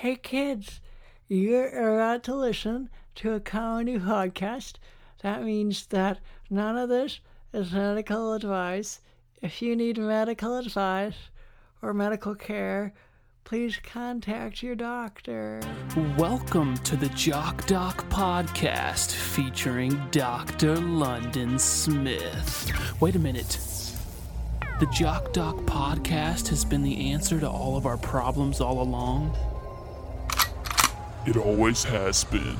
Hey kids, you're about to listen to a comedy podcast. That means that none of this is medical advice. If you need medical advice or medical care, please contact your doctor. Welcome to the Jock Doc podcast featuring Dr. London Smith. Wait a minute. The Jock Doc podcast has been the answer to all of our problems all along. It always has been.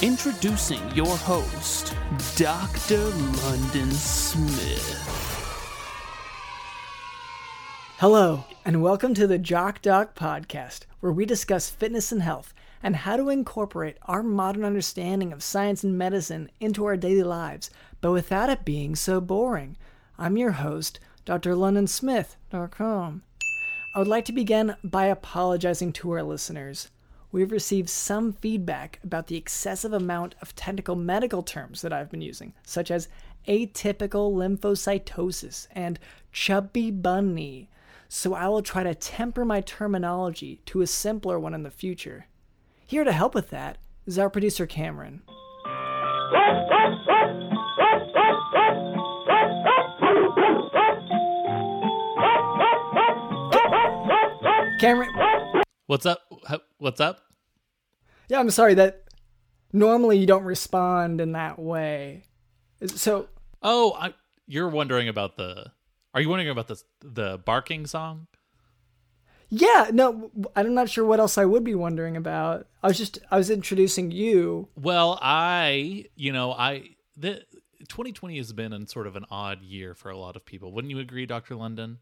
Introducing your host, Dr. London Smith. Hello, and welcome to the Jock Doc podcast, where we discuss fitness and health and how to incorporate our modern understanding of science and medicine into our daily lives, but without it being so boring. I'm your host, Dr. London LondonSmith.com. I would like to begin by apologizing to our listeners. We've received some feedback about the excessive amount of technical medical terms that I've been using, such as atypical lymphocytosis and chubby bunny, so I will try to temper my terminology to a simpler one in the future. Here to help with that is our producer Cameron. Cameron, What's up? What's up? yeah, I'm sorry that normally you don't respond in that way. So, Oh, I, you're wondering about the. Are you wondering about the the barking song? yeah, no, I'm not sure what else I would be wondering about. I was just, I was introducing you. Well, I, you know, I the 2020 has been in sort of an odd year for a lot of people. Wouldn't you agree, Doctor London?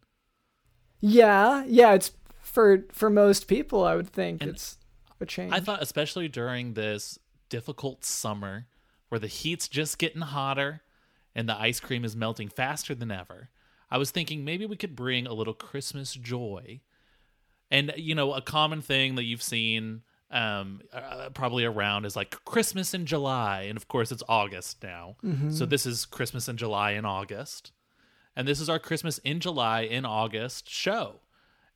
Yeah, yeah, it's for for most people. I would think And it's a change. I thought, especially during this difficult summer, where the heat's just getting hotter and the ice cream is melting faster than ever, I was thinking maybe we could bring a little Christmas joy. And you know, a common thing that you've seen um uh, probably around is like Christmas in July, and of course it's August now. So this is Christmas in July and August. And this is our Christmas in July in August show.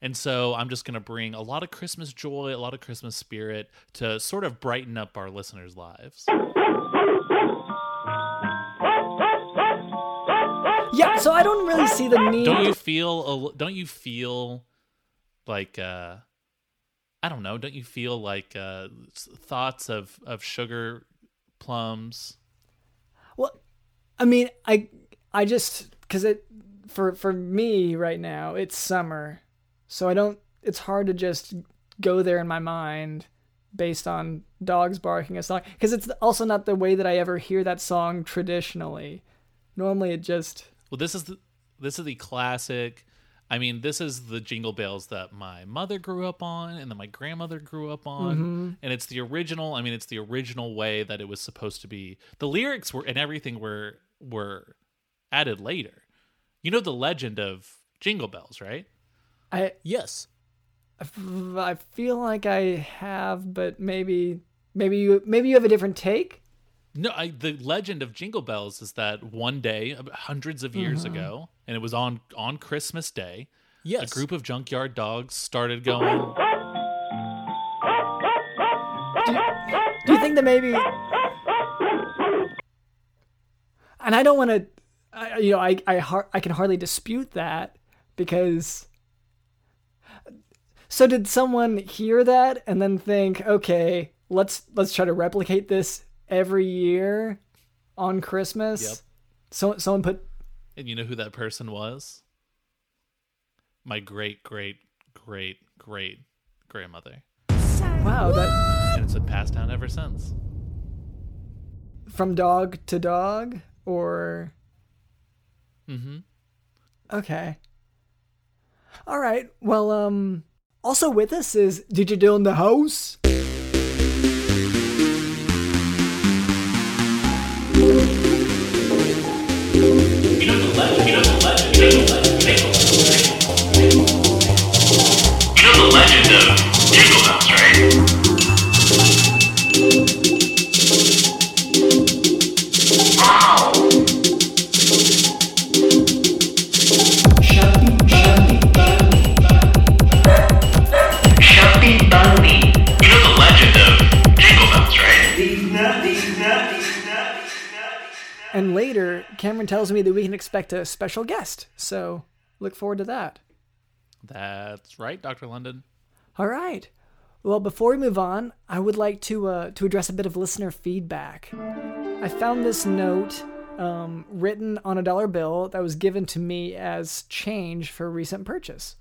And so I'm just going to bring a lot of Christmas joy, a lot of Christmas spirit to sort of brighten up our listeners' lives. yeah, so I don't really see the need. Don't you feel a, don't you feel like uh I don't know, don't you feel like uh thoughts of of sugar plums? Well, I mean, I I just because it for for me right now it's summer, so I don't. It's hard to just go there in my mind based on dogs barking a song because it's also not the way that I ever hear that song traditionally. Normally, it just Well, this is the this is the classic. I mean, this is the jingle bells that my mother grew up on, and that my grandmother grew up on, mm-hmm. and it's the original. I mean, it's the original way that it was supposed to be. The lyrics were and everything were were added later. You know the legend of Jingle Bells, right? I Yes. I feel like I have, but maybe maybe you maybe you have a different take. No, I, the legend of Jingle Bells is that one day, hundreds of years mm-hmm. ago, and it was on on Christmas Day, Yes. a group of junkyard dogs started going. Do you think that maybe? And I don't want to, you know, I I har- I can hardly dispute that because. So did someone hear that and then think, okay, let's let's try to replicate this every year on Christmas? Yep. So someone put And you know who that person was? My great, great, great, great grandmother. wow that And it's been passed down ever since. from dog to dog or Mm-hmm. Okay. All right. Well, um, also with us is Digital in the house. And later, Cameron tells me that we can expect a special guest. So look forward to that. That's right, Dr. London. All right. Well, before we move on, I would like to uh, to address a bit of listener feedback. I found this note um, written on a dollar bill that was given to me as change for a recent purchase.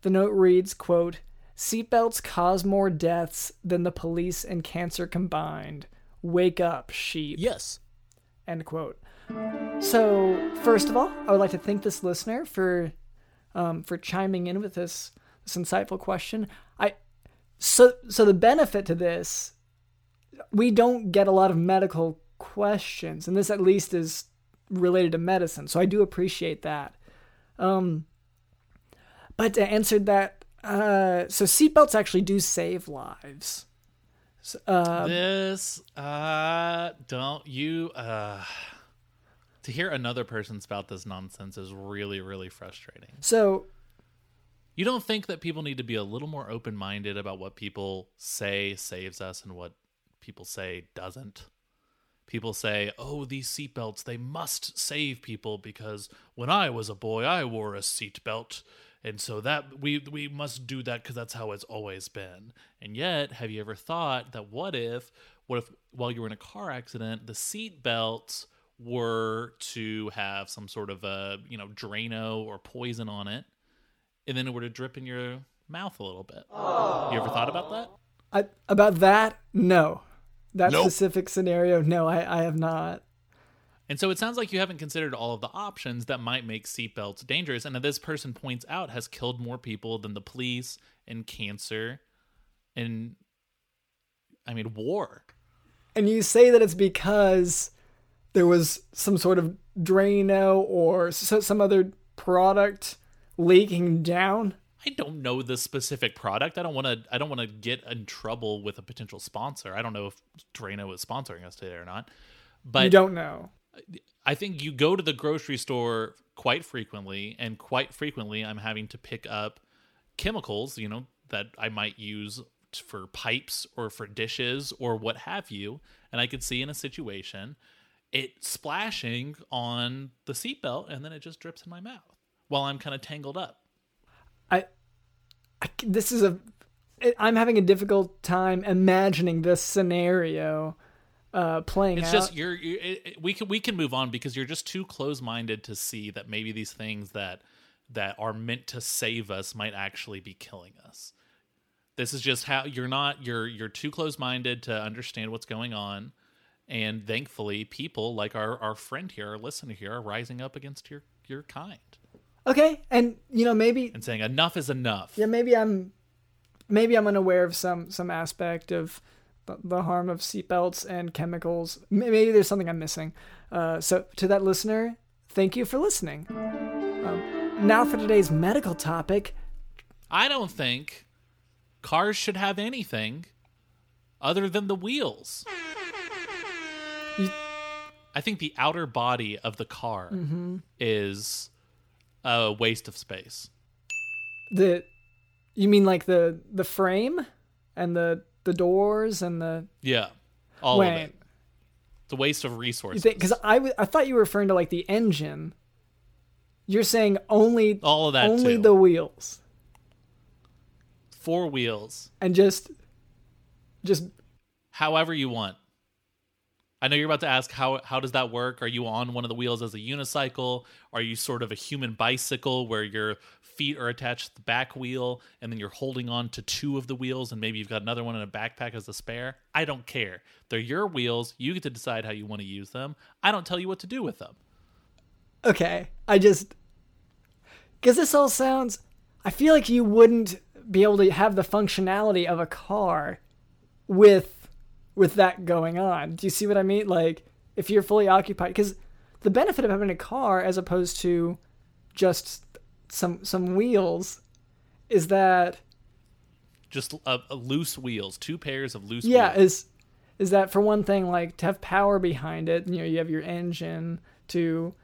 The note reads, "quote Seatbelts cause more deaths than the police and cancer combined. Wake up, sheep." Yes. End quote. So, first of all, I would like to thank this listener for um, for chiming in with this this insightful question. I so so the benefit to this, we don't get a lot of medical questions, and this at least is related to medicine. So I do appreciate that. Um, but to answer that, uh, so seatbelts actually do save lives. Uh, this uh don't you uh to hear another person spout this nonsense is really really frustrating. so You don't think that people need to be a little more open-minded about what people say saves us and what people say doesn't? People say, "Oh, these seatbelts, they must save people because when I was a boy, I wore a seatbelt." And so that we we must do that because that's how it's always been. And yet, have you ever thought that what if what if while you were in a car accident, the seat seatbelts were to have some sort of a you know Drano or poison on it, and then it were to drip in your mouth a little bit. You ever thought about that? I, about that, no. That Nope. specific scenario, no, I, I have not. And so it sounds like you haven't considered all of the options that might make seatbelts dangerous. And that this person points out has killed more people than the police and cancer and, I mean, war. And you say that it's because there was some sort of Drano or some other product leaking down. I don't know the specific product. I don't want to. I don't want to get in trouble with a potential sponsor. I don't know if Drano is sponsoring us today or not. But you don't know. I think you go to the grocery store quite frequently, and quite frequently, I'm having to pick up chemicals, you know, that I might use for pipes or for dishes or what have you. And I could see in a situation it splashing on the seatbelt, and then it just drips in my mouth while I'm kind of tangled up. I, I this is a I'm having a difficult time imagining this scenario uh playing It's out. just you're, you it, it- we can we can move on because you're just too close minded to see that maybe these things that that are meant to save us might actually be killing us. This is just how you're not you're you're too close minded to understand what's going on, and thankfully, people like our our friend here, our listener here, are rising up against your your kind okay, and you know maybe and saying enough is enough. yeah maybe I'm maybe I'm unaware of some some aspect of the, the harm of seatbelts and chemicals. Maybe there's something I'm missing. Uh, so to that listener, thank you for listening. Um, now for today's medical topic. I don't think cars should have anything other than the wheels. I think the outer body of the car Mm-hmm. is a waste of space. The you mean like the the frame and the the doors and the Yeah, all of it. It's a waste of resources. because I w- I thought you were referring to like the engine. You're saying only all of that only too. the wheels Four wheels, and just just however you want. I know you're about to ask how how does that work? Are you on one of the wheels as a unicycle? Are you sort of a human bicycle where your feet are attached to the back wheel and then you're holding on to two of the wheels and maybe you've got another one in a backpack as a spare? I don't care. They're your wheels. You get to decide how you want to use them. I don't tell you what to do with them. okay. I just because this all sounds. I feel like you wouldn't be able to have the functionality of a car with with that going on. Do you see what I mean? Like if you're fully occupied, because the benefit of having a car as opposed to just some some wheels is that Just a, a uh, uh, loose wheels, two pairs of loose yeah wheels. is is that for one thing like to have power behind it you know you have your engine to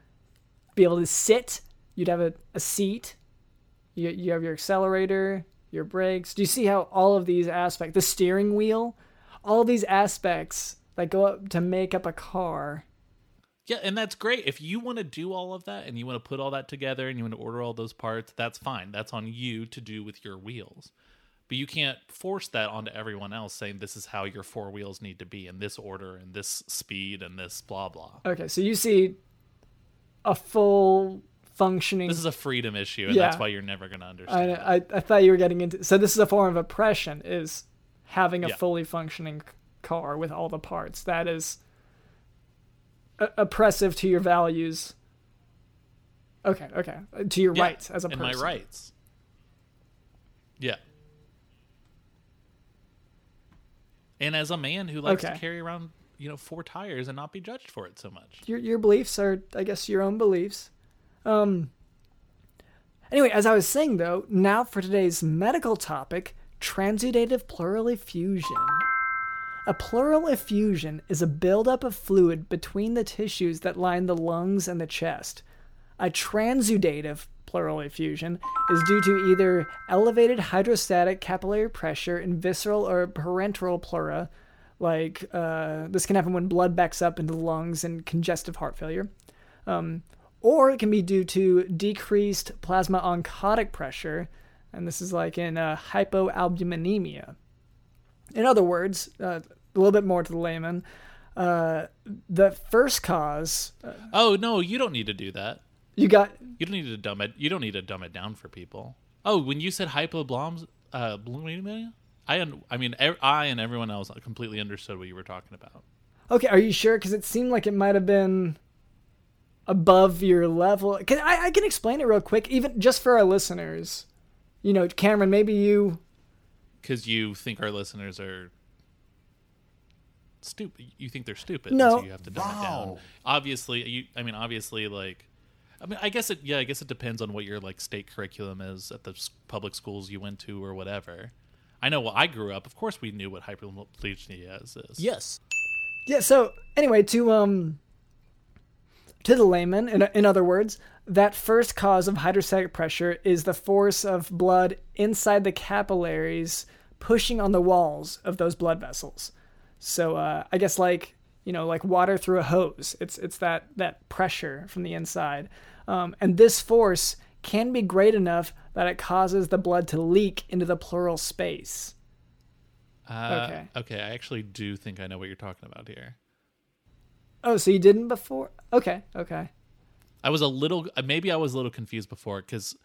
be able to sit you'd have a, a seat you, you have your accelerator your brakes do you see how all of these aspects the steering wheel all these aspects that go up to make up a car Yeah, and that's great. If you want to do all of that and you want to put all that together and you want to order all those parts, that's fine. That's on you to do with your wheels. But you can't force that onto everyone else saying this is how your four wheels need to be in this order and this speed and this blah blah. Okay, so you see a full functioning. This is a freedom issue and Yeah. that's why you're never going to understand. I, I I thought you were getting into. So this is a form of oppression. Is having a Yeah. fully functioning car with all the parts that is a- oppressive to your values. Okay, okay, to your Yeah, rights as a and person. my rights. Yeah. And as a man who likes Okay. to carry around, you know, four tires and not be judged for it so much. your your beliefs are i guess your own beliefs um anyway as i was saying though now for today's medical topic transudative pleural effusion a pleural effusion is a buildup of fluid between the tissues that line the lungs and the chest a transudative pleural effusion is due to either elevated hydrostatic capillary pressure in visceral or parietal pleura like uh, this can happen when blood backs up into the lungs and congestive heart failure. Um, or it can be due to decreased plasma oncotic pressure, and this is like in uh, hypoalbuminemia. In other words, uh, a little bit more to the layman, uh, the first cause uh, Oh no, you don't need to do that. you got. You don't need to dumb it. You don't need to dumb it down for people. Oh, when you said hypobloms, uh, I un- I mean, I and everyone else completely understood what you were talking about. Okay, are you sure? Because it seemed like it might have been above your level. Can, I, I can explain it real quick, even just for our listeners. You know, Cameron, maybe you Because you think our listeners are stupid. You think they're stupid. No. So you have to dumb it down. Obviously, you. I mean, obviously, like. I mean, I guess it. Yeah, I guess it depends on what your like state curriculum is at the public schools you went to or whatever. I know. Well, I grew up. Of course, we knew what hyperplasia is. is. Yes. Yeah. So anyway, to um, to the layman, in in other words, that first cause of hydrostatic pressure is the force of blood inside the capillaries pushing on the walls of those blood vessels. So uh, I guess like you know, like water through a hose. It's it's that that pressure from the inside, um, and this force can be great enough that it causes the blood to leak into the pleural space. Uh, Okay. Okay. I actually do think I know what you're talking about here. Oh, so you didn't before? Okay, okay. I was a little. uh, Maybe I was a little confused before because.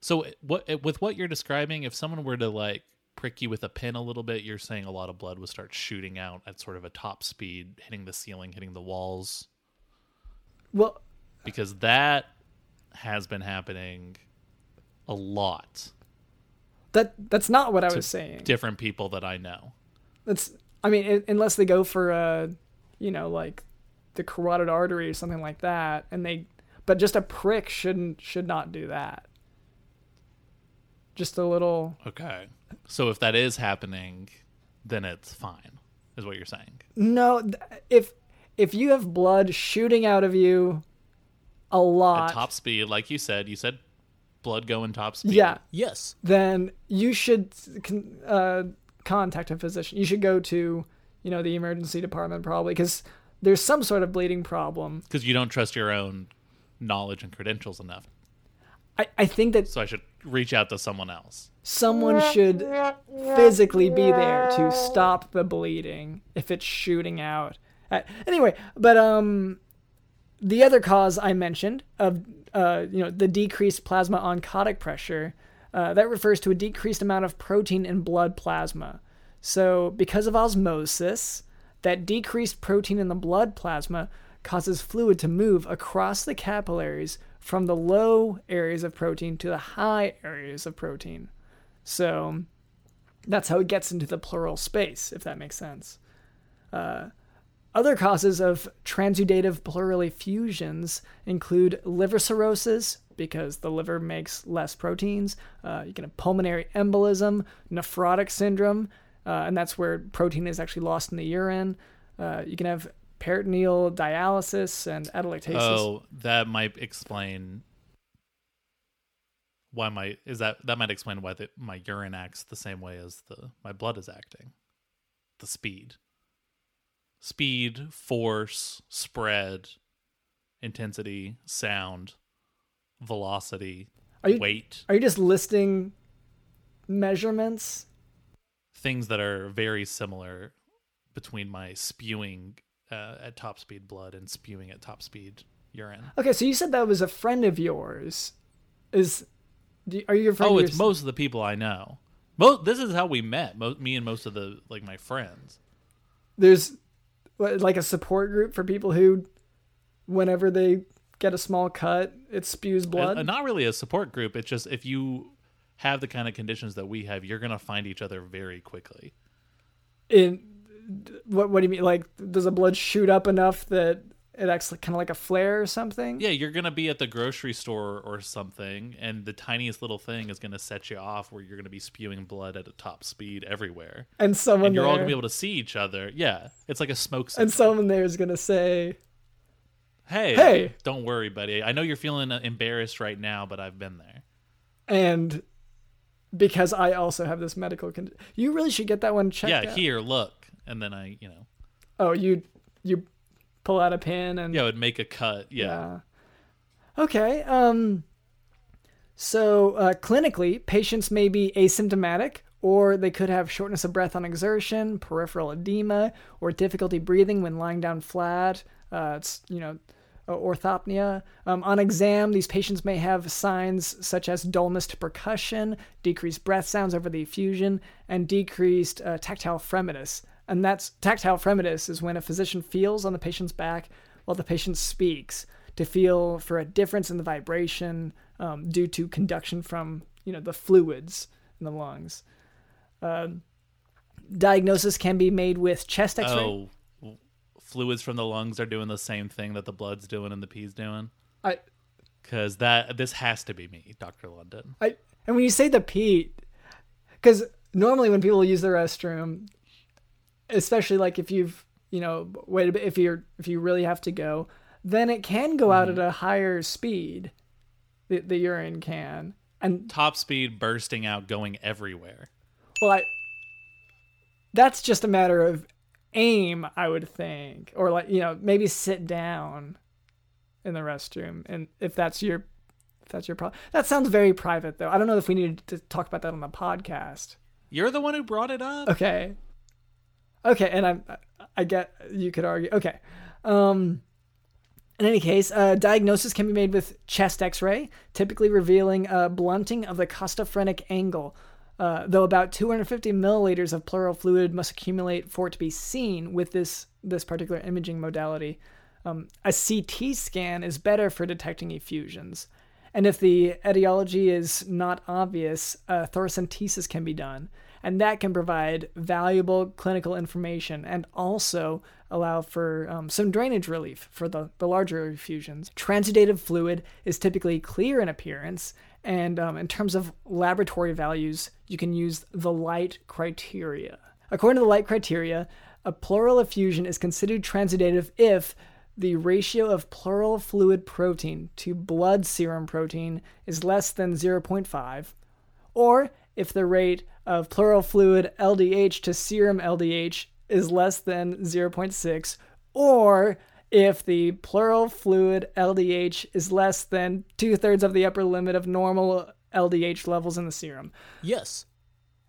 So what with what you're describing, if someone were to like prick you with a pin a little bit, you're saying a lot of blood would start shooting out at sort of a top speed, hitting the ceiling, hitting the walls, Well, because that has been happening a lot. that that's not what I was saying. Different people that I know. That's I mean, i unless they go for uh, you know, like the carotid artery or something like that, and they, but just a prick shouldn't should not do that. Just a little. Okay. So if that is happening, then it's fine, is what you're saying. No, th- if if you have blood shooting out of you, a lot. At top speed, like you said, you said blood going top speed. yeah, Yes. then you should con- uh, contact a physician. You should go to, you know, the emergency department probably because there's some sort of bleeding problem. Because you don't trust your own knowledge and credentials enough. I, I think that So I should reach out to someone else. someone should physically be there to stop the bleeding if it's shooting out. Uh, anyway, but um, the other cause I mentioned of uh, you know the decreased plasma oncotic pressure uh, that refers to a decreased amount of protein in blood plasma. So because of osmosis, that decreased protein in the blood plasma causes fluid to move across the capillaries from the low areas of protein to the high areas of protein. So that's how it gets into the pleural space, if that makes sense. Uh, other causes of transudative pleural effusions include liver cirrhosis, because the liver makes less proteins. Uh, you can have pulmonary embolism, nephrotic syndrome, uh, and that's where protein is actually lost in the urine. Uh, you can have peritoneal dialysis and atelectasis. Oh, that might explain why my is that that might explain why the, my urine acts the same way as the my blood is acting. The speed, speed, force, spread. intensity, sound, velocity, Are you weight, are you just listing measurements? things that are very similar between my spewing uh, at top speed blood and spewing at top speed urine. Okay, so you said that was a friend of yours. Is do, are you referring Oh, to it's most of the people I know. Mo- this is how we met. Mo- me and most of the like my friends. there's like a support group for people who whenever they get a small cut, it spews blood. Uh, not really a support group. It's just if you have the kind of conditions that we have, you're gonna find each other very quickly. in what what do you mean like does the blood shoot up enough that it acts like, kind of like a flare or something Yeah, you're gonna be at the grocery store or something, and the tiniest little thing is gonna set you off where you're gonna be spewing blood at a top speed everywhere, and someone and you're all gonna be able to see each other. Yeah, it's like a smoke. and someone there is gonna say hey, Hey. don't worry, buddy. I know you're feeling uh, embarrassed right now, but I've been there. and because I also have this medical condition you really should get that one checked yeah, out. here, look, and then I, you know, oh you you pull out a pin and yeah, it would make a cut. Yeah, Yeah. Okay. Um. So uh, clinically, patients may be asymptomatic, or they could have shortness of breath on exertion, peripheral edema, or difficulty breathing when lying down flat. Uh, it's you know. Orthopnea. Um, on exam, these patients may have signs such as dullness to percussion, decreased breath sounds over the effusion, and decreased uh, tactile fremitus. And that's tactile fremitus is when a physician feels on the patient's back while the patient speaks to feel for a difference in the vibration um, due to conduction from you know the fluids in the lungs. Um diagnosis can be made with chest X-ray. Oh, fluids from the lungs are doing the same thing that the blood's doing and the pee's doing. I, Because that this has to be me, Doctor London. I, and when you say the pee, because normally when people use the restroom, especially like if you've you know wait a bit if you're if you really have to go, then it can go out at mm-hmm. a higher speed. The, the urine can, and Top speed bursting out, going everywhere. Well, I, that's just a matter of aim, I would think, or like you know maybe sit down in the restroom, and if that's your if that's your problem, that sounds very private though. I don't know if we need to talk about that on the podcast. You're the one who brought it up. Okay, okay, and I'm I get you could argue. Okay, um. In any case, uh, diagnosis can be made with chest X-ray, typically revealing a blunting of the costophrenic angle. Uh, though about 250 milliliters of pleural fluid must accumulate for it to be seen with this this particular imaging modality. Um, a CT scan is better for detecting effusions, and if the etiology is not obvious, thoracentesis can be done, and that can provide valuable clinical information and also allow for um, some drainage relief for the, the larger effusions. Transudative fluid is typically clear in appearance, and um, in terms of laboratory values, you can use the light criteria. According to the light criteria, a pleural effusion is considered transudative if the ratio of pleural fluid protein to blood serum protein is less than 0.5, or if the rate of pleural fluid LDH to serum LDH is less than 0.6, or if the pleural fluid LDH is less than two thirds of the upper limit of normal LDH levels in the serum. Yes.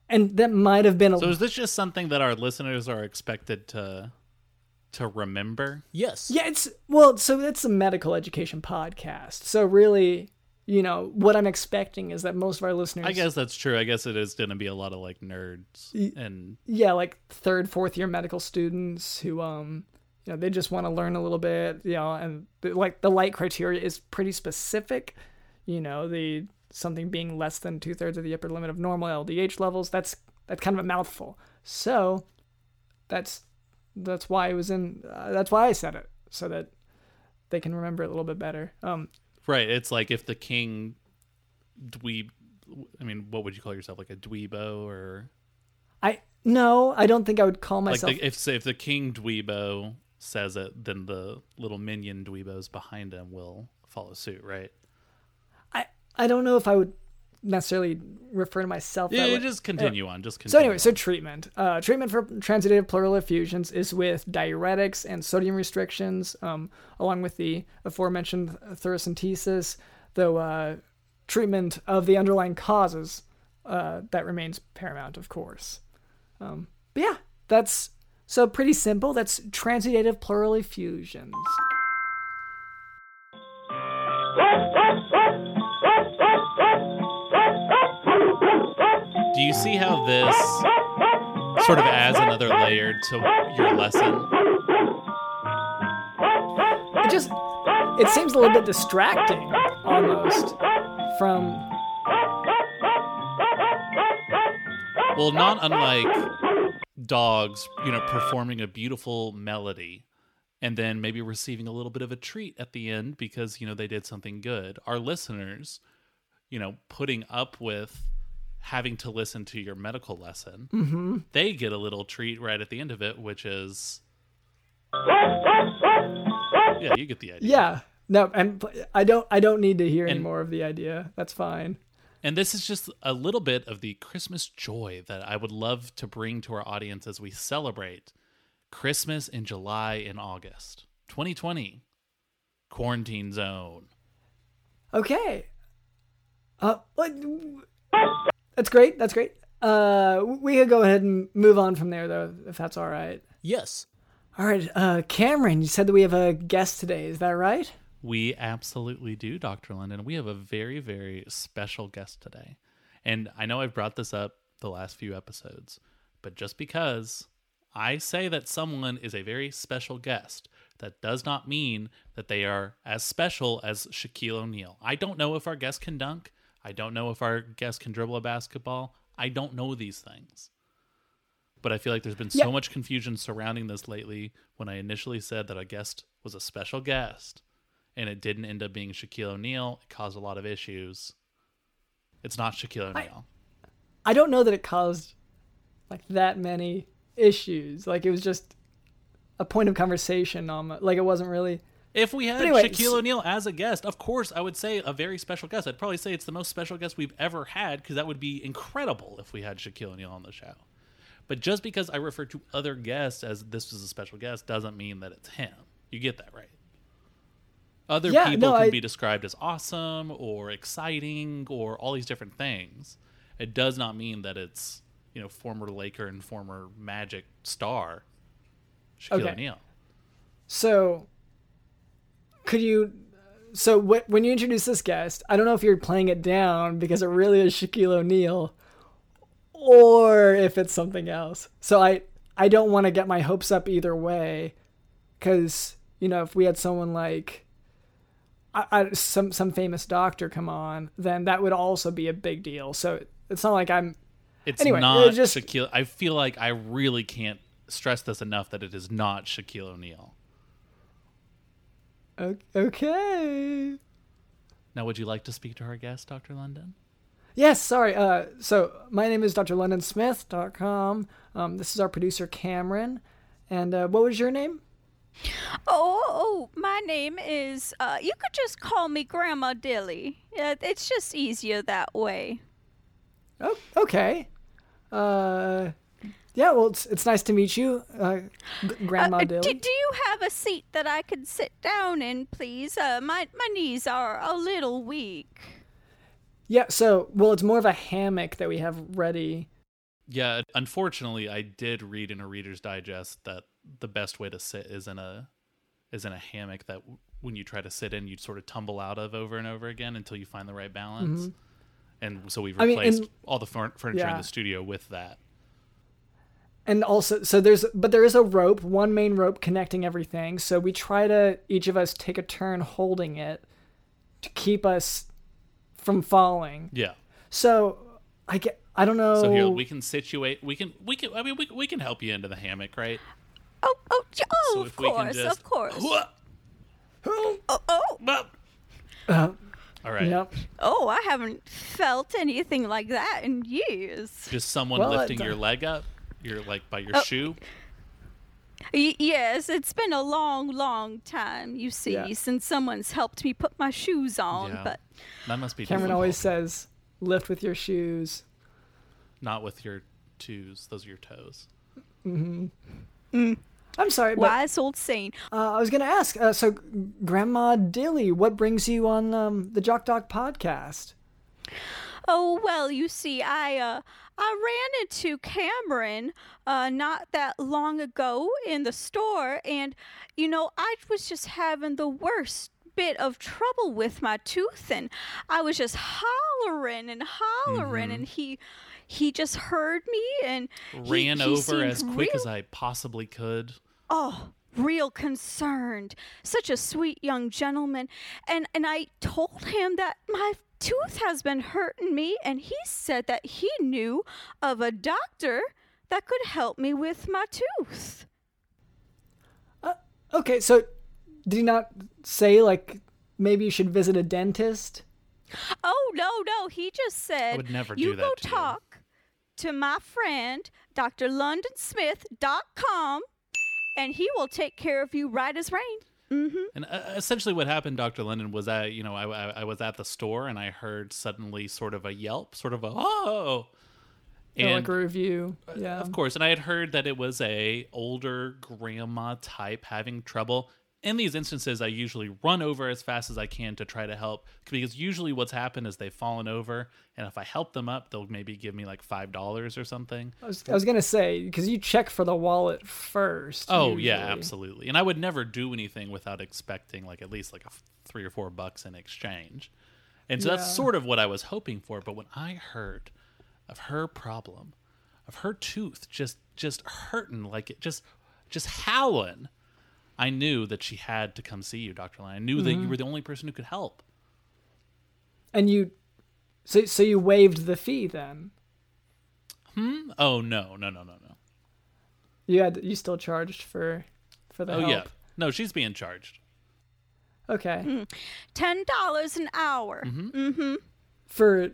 And that might have been a So is this just something that our listeners are expected to to remember? Yes. Yeah, it's well, so it's a medical education podcast. So really, you know, what I'm expecting is that most of our listeners I guess that's true. I guess it is going to be a lot of like nerds and yeah, like third, fourth year medical students who um you know, they just want to learn a little bit, you know, and the, like the light criteria is pretty specific. You know, the something being less than two thirds of the upper limit of normal LDH levels. That's that's kind of a mouthful. So that's that's why it was in. Uh, that's why I said it so that they can remember it a little bit better. Um, right. It's like if the king dweeb. I mean, what would you call yourself? Like a dweebo or I no, I don't think I would call like myself. the, if if the king dweebo says it, then the little minion dweebos behind him will follow suit, right? I I don't know if I would necessarily refer to myself. Yeah, just continue on. Just continue. So anyway, so treatment. Uh, treatment for transudative pleural effusions is with diuretics and sodium restrictions, um, along with the aforementioned thoracentesis. Though uh, treatment of the underlying causes uh, that remains paramount, of course. Um, but yeah, that's so pretty simple. That's transudative pleural effusions. Do you see how this sort of adds another layer to your lesson? It just it seems a little bit distracting almost from Well, not unlike dogs, you know, performing a beautiful melody and then maybe receiving a little bit of a treat at the end because, you know, they did something good. Our listeners, you know, putting up with having to listen to your medical lesson, Mm-hmm. they get a little treat right at the end of it, which is. Yeah, you get the idea. yeah. No, and I don't I don't need to hear any more of the idea. That's fine. And this is just a little bit of the Christmas joy that I would love to bring to our audience as we celebrate Christmas in July and August 2020. Quarantine zone. Okay. Uh, what? That's great. That's great. Uh, we could go ahead and move on from there, though, if that's all right. Yes. All right. Uh, Cameron, you said that we have a guest today. Is that right? We absolutely do, Dr. London. We have a very, very special guest today. And I know I've brought this up the last few episodes, but just because I say that someone is a very special guest, that does not mean that they are as special as Shaquille O'Neal. I don't know if our guest can dunk. I don't know if our guest can dribble a basketball. I don't know these things. But I feel like there's been so Yeah. much confusion surrounding this lately when I initially said that a guest was a special guest and it didn't end up being Shaquille O'Neal. It caused a lot of issues. It's not Shaquille O'Neal. I don't know that it caused like that many issues. Like it was just a point of conversation. Um, like it wasn't really. If we had anyway, Shaquille O'Neal as a guest, of course, I would say a very special guest. I'd probably say it's the most special guest we've ever had because that would be incredible if we had Shaquille O'Neal on the show. But just because I refer to other guests as this was a special guest doesn't mean that it's him. You get that right. Other Yeah, people no, can I- be described as awesome or exciting or all these different things. It does not mean that it's you know former Laker and former Magic star Shaquille Okay. O'Neal. So, could you? So wh- when you introduce this guest, I don't know if you're playing it down because it really is Shaquille O'Neal, or if it's something else. So I I don't want to get my hopes up either way, because you know if we had someone like. I, I, some some famous doctor come on, then that would also be a big deal. So it's not like I'm It's Anyway, not it just- Shaquille. I feel like I really can't stress this enough that it is not Shaquille O'Neal. O- okay. Now, would you like to speak to our guest, Dr. London? Yes, sorry. Uh, so my name is Dr. LondonSmith.com. Um, this is our producer Cameron. And uh, what was your name? Oh, oh, my name is. Uh, you could just call me Grandma Dilly. Yeah, it's just easier that way. Oh, okay. Uh, yeah, well, it's, it's nice to meet you, uh, Grandma Uh, Dilly. do, do you have a seat that I could sit down in, please? Uh, my my knees are a little weak. yeah, so, well, it's more of a hammock that we have ready. Yeah, unfortunately, I did read in a Reader's Digest that the best way to sit is in a is in a hammock that w- when you try to sit in, you sort of tumble out of over and over again until you find the right balance. And so we've Mm-hmm. I mean, replaced and- all the fur- furniture in the studio with that. And also, so there's, but there is a rope, one main rope connecting everything. So we try to, each of us take a turn holding it to keep us from falling. Yeah. So I get, I don't know. So here we can situate. We can. We can. I mean, we, we can help you into the hammock, right? Oh, oh, oh, So of if we can course, just- of course. Oh, oh, Uh, All right. Yep. oh! I haven't felt anything like that in years. Just someone Well, lifting your leg up. You're like by your Oh. shoe. Y- yes, it's been a long, long time. You see, Yeah. since someone's helped me put my shoes on. Yeah. But That must be. Cameron difficult. always says, lift with your shoes. Not with your twos; those are your toes. I'm sorry, but Wise old saying. uh, I was going to ask. Uh, so, Grandma Dilly, what brings you on um, the Jock Doc podcast? Oh well, you see, I uh, I ran into Cameron uh, not that long ago in the store, and you know I was just having the worst bit of trouble with my tooth, and I was just hollering and hollering, and he he just heard me and he- Ran he over as quick real as I possibly could. oh real concerned such a sweet young gentleman and and i told him that my tooth has been hurting me and he said that he knew of a doctor that could help me with my tooth uh, Okay, so did he not say, like, maybe you should visit a dentist? oh no no he just said would never you do that go to you." talk to my friend drlondonsmith.com and he will take care of you right as rain And uh, essentially, what happened, Doctor London, was I, you know, I, I, I was at the store and I heard suddenly sort of a yelp, sort of a oh, and like a review? Yeah. of course, and I had heard that it was a older grandma type having trouble. In these instances, I usually run over as fast as I can to try to help because usually what's happened is they've fallen over, and if I help them up, they'll maybe give me like five dollars or something. I was, I was gonna say because you check for the wallet first. Oh yeah, absolutely. And I would never do anything without expecting like at least like a f- three or four bucks in exchange. And so that's sort of what I was hoping for. But when I heard of her problem, of her tooth just just hurting like it just just howling, I knew that she had to come see you, Doctor Line. I knew that you were the only person who could help. And you, so so you waived the fee then. Hmm. Oh no, no, no, no, no. You had you still charged for for the Oh help. yeah, no, she's being charged. Okay. ten dollars an hour Mm-hmm. For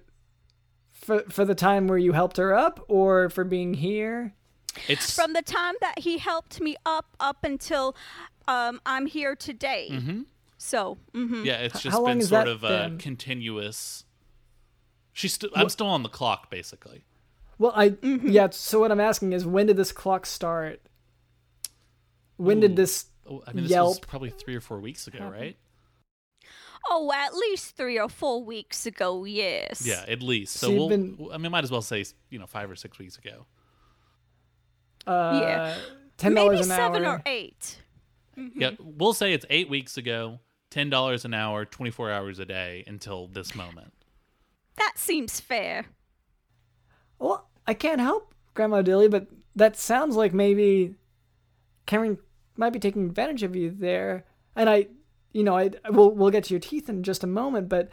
for for the time where you helped her up, or for being here. It's from the time that he helped me up up until um, I'm here today. So, mhm. Yeah, it's just how been sort that of a continuous. She's still. I'm still on the clock, basically. Well, I Mm-hmm. yeah. So what I'm asking is, when did this clock start? When Ooh. did this? Oh, I mean, this was probably three or four weeks ago, right? oh, at least three or four weeks ago, yes. Yeah, at least. So So we'll. been- I mean, might as well say you know five or six weeks ago. Uh, Yeah. ten maybe dollars an seven or eight. Yeah, we'll say it's eight weeks ago. Ten dollars an hour, twenty four hours a day until this moment. That seems fair. Well, I can't help Grandma Dilly, but that sounds like maybe Cameron might be taking advantage of you there. And I, you know, I we'll we'll get to your teeth in just a moment, but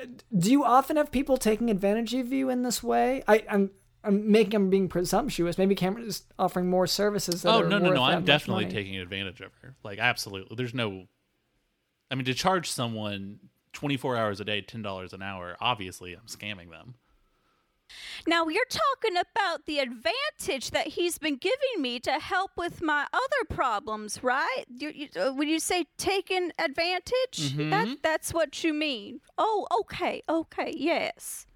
uh, do you often have people taking advantage of you in this way? I, I'm I'm making I'm being presumptuous. Maybe Cameron is offering more services. That Oh are no, no, worth no! I'm definitely money. taking advantage of her. Like absolutely. There's no. I mean, to charge someone twenty four hours a day, ten dollars an hour. Obviously, I'm scamming them. Now, you're talking about the advantage that he's been giving me to help with my other problems, right? You, you, uh, when you say taking advantage, that, that's what you mean. Oh, okay, okay, yes.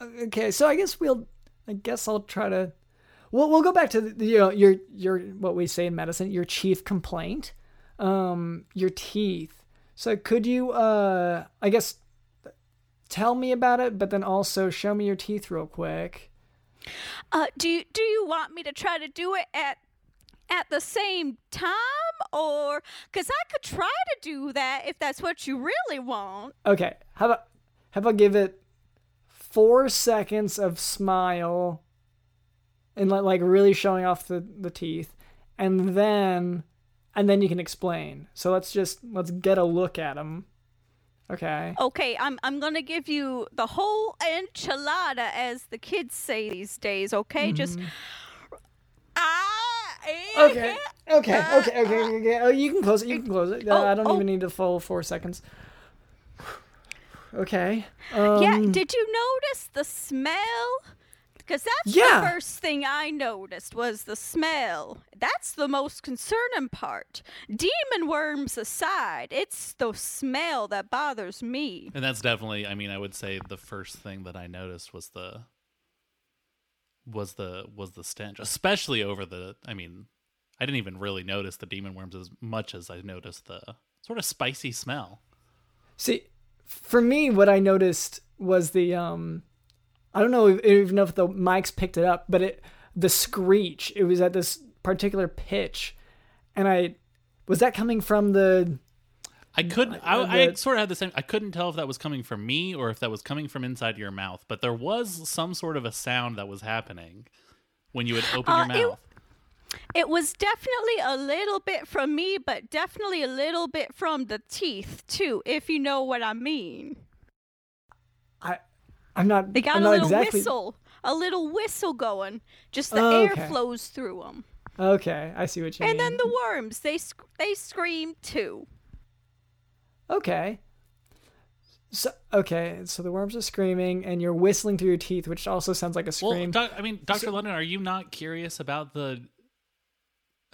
Okay, so I guess we'll. I guess I'll try to. We'll we'll go back to the, you know your your what we say in medicine your chief complaint, um your teeth. So could you uh I guess tell me about it, but then also show me your teeth real quick. Uh, do you do you want me to try to do it at at the same time, or because I could try to do that if that's what you really want? Okay, how about how about give it four seconds of smile and like like really showing off the the teeth, and then and then you can explain. So let's just let's get a look at them. Okay. Okay, I'm I'm gonna give you the whole enchilada, as the kids say these days. Okay, just ah. Mm-hmm. Okay. Okay. Okay. Okay. Okay. okay. Oh, you can close it. You can close it. Oh, I don't oh. even need the full four seconds. Okay. Um, Yeah. Did you notice the smell? Because that's Yeah. the first thing I noticed was the smell. That's the most concerning part. Demon worms aside, it's the smell that bothers me. And that's definitely, I mean, I would say the first thing that I noticed was the was the was the stench, especially over the. I mean, I didn't even really notice the demon worms as much as I noticed the sort of spicy smell. See, for me, what I noticed was the um, I don't know even know if the mics picked it up, but it the screech. It was at this particular pitch, and I was that coming from the I couldn't. I, uh, I the- sort of had the same. I couldn't tell if that was coming from me or if that was coming from inside your mouth. But there was some sort of a sound that was happening when you would open Uh, your mouth. It was definitely a little bit from me, but definitely a little bit from the teeth too, if you know what I mean. I I'm not They got I'm a little exactly whistle, a little whistle going. Just the Oh, air okay. flows through them. okay. I see what you And mean. And then the worms, they sc- they scream too. Okay. So okay, so the worms are screaming, and you're whistling through your teeth, which also sounds like a Well, scream. doc, I mean, Doctor London, are you not curious about the?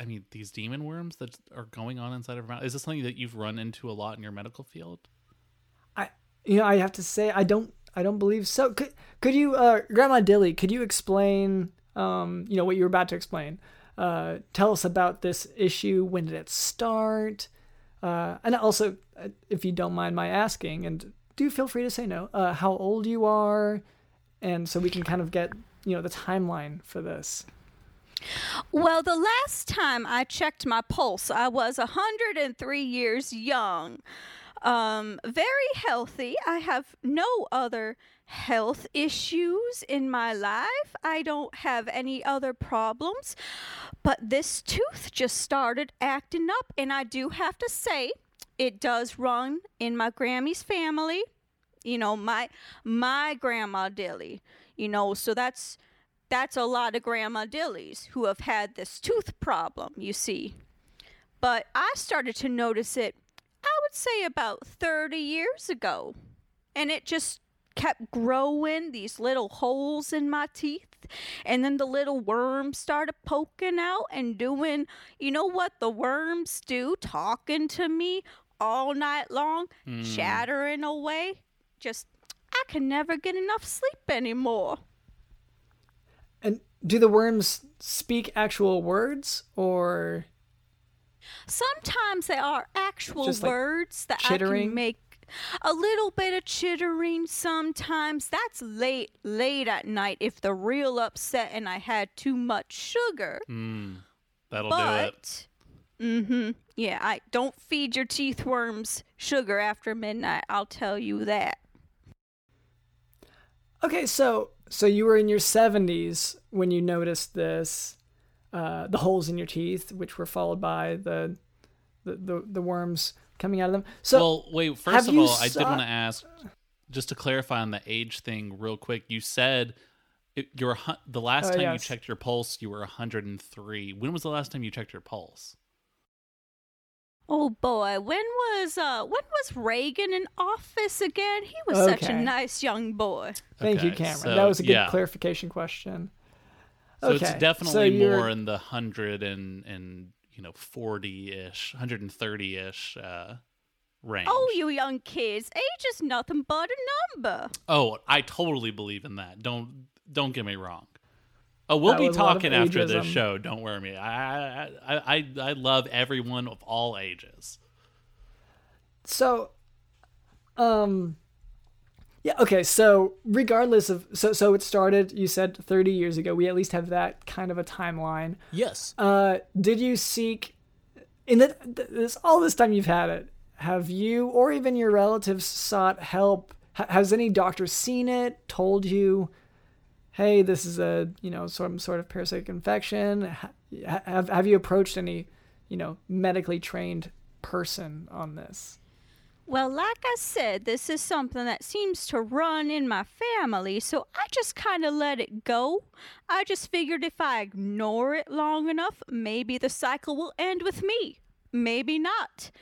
I mean, these demon worms that are going on inside of her mouth. Is this something that you've run into a lot in your medical field? I, you know, I have to say, I don't, I don't believe so. Could, could you, uh, Grandma Dilly, could you explain, um, you know, what you were about to explain? Uh, tell us about this issue. When did it start? Uh, and also, uh, if you don't mind my asking, and do feel free to say no, uh, how old you are, and so we can kind of get, you know, the timeline for this. Well, the last time I checked my pulse, I was 103 years young. Um, very healthy. I have no other health issues in my life. I don't have any other problems. But this tooth just started acting up, and I do have to say, it does run in my Grammy's family. You know, my my grandma Dilly. You know, so that's that's a lot of grandma dillies who have had this tooth problem, you see. But I started to notice it, I would say about 30 years ago. And it just kept growing, these little holes in my teeth. And then the little worms started poking out and doing, you know what the worms do? Talking to me all night long, hmm. chattering away. Just, I can never get enough sleep anymore. And do the worms speak actual words, or Sometimes they are actual like words that I can make a little bit of chittering sometimes. That's late, late at night if they're real upset and I had too much sugar. Mm, that'll do it. But, mm-hmm, yeah, I don't feed your teeth worms sugar after midnight. I'll tell you that. Okay, so so you were in your seventies when you noticed this, uh, the holes in your teeth, which were followed by the the, the, the worms coming out of them. So well, wait. First of you all, I did want to ask, just to clarify on the age thing, real quick. You said it, you're the last Oh, time you yes. checked your pulse, you were 103. When was the last time you checked your pulse? Oh boy, when was uh when was Reagan in office again? He was such a nice young boy. thank you, Cameron. so, that was a good yeah. clarification question. So Okay, it's definitely you're- more in the hundred and and you know forty ish, hundred and thirty ish uh, range. Oh, you young kids, age is nothing but a number. Oh, I totally believe in that. Don't don't get me wrong. Oh, we'll That be was a lot of talking after this show. Don't worry me. I I, I I love everyone of all ages. So, um, yeah, okay. So, regardless of so so it started. You said thirty years ago. We at least have that kind of a timeline. Yes. Uh, did you seek in the, this all this time you've had it? Have you or even your relatives sought help? Ha- has any doctor seen it? Told you, hey, this is a you know some sort of parasitic infection? Have have you approached any you know medically trained person on this? Well, like I said, this is something that seems to run in my family, so I just kind of let it go. I just figured if I ignore it long enough, maybe the cycle will end with me. Maybe not.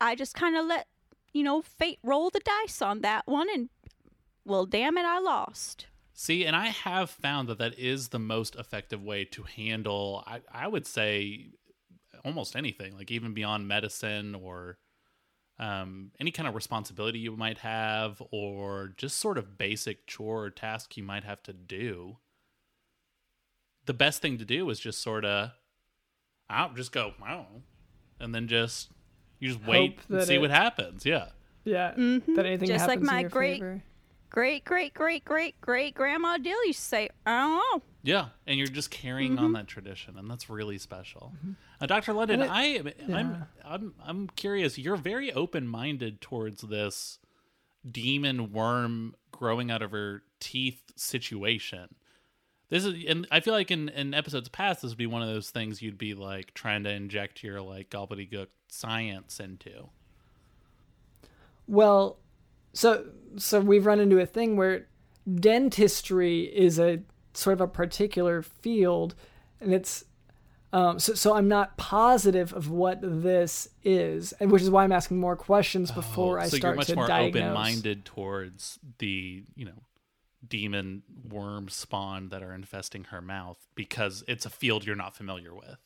I just kind of let, you know, fate roll the dice on that one, and well, damn it, I lost. See, and I have found that that is the most effective way to handle, I, I would say, almost anything, like even beyond medicine or um, any kind of responsibility you might have, or just sort of basic chore or task you might have to do. The best thing to do is just sort of, I'll just go, I don't know, and then just you just wait and see it- what happens. Yeah. Yeah, that anything Just like happens my in your great- favor. Great, great, great, great, great grandma Dill used to say, I don't know. Yeah, and you're just carrying Mm-hmm. on that tradition, and that's really special. Uh, Dr. London, I am, I'm. I'm, I'm curious. You're very open-minded towards this demon worm growing out of her teeth situation. This is, and I feel like in, in episodes past, this would be one of those things you'd be like trying to inject your like gobbledygook science into. Well, so so we've run into a thing where dentistry is a sort of a particular field, and it's um, so so I'm not positive of what this is, and which is why I'm asking more questions before I Oh, so start you're much to more diagnose. open-minded towards the you know demon worm spawn that are infesting her mouth because it's a field you're not familiar with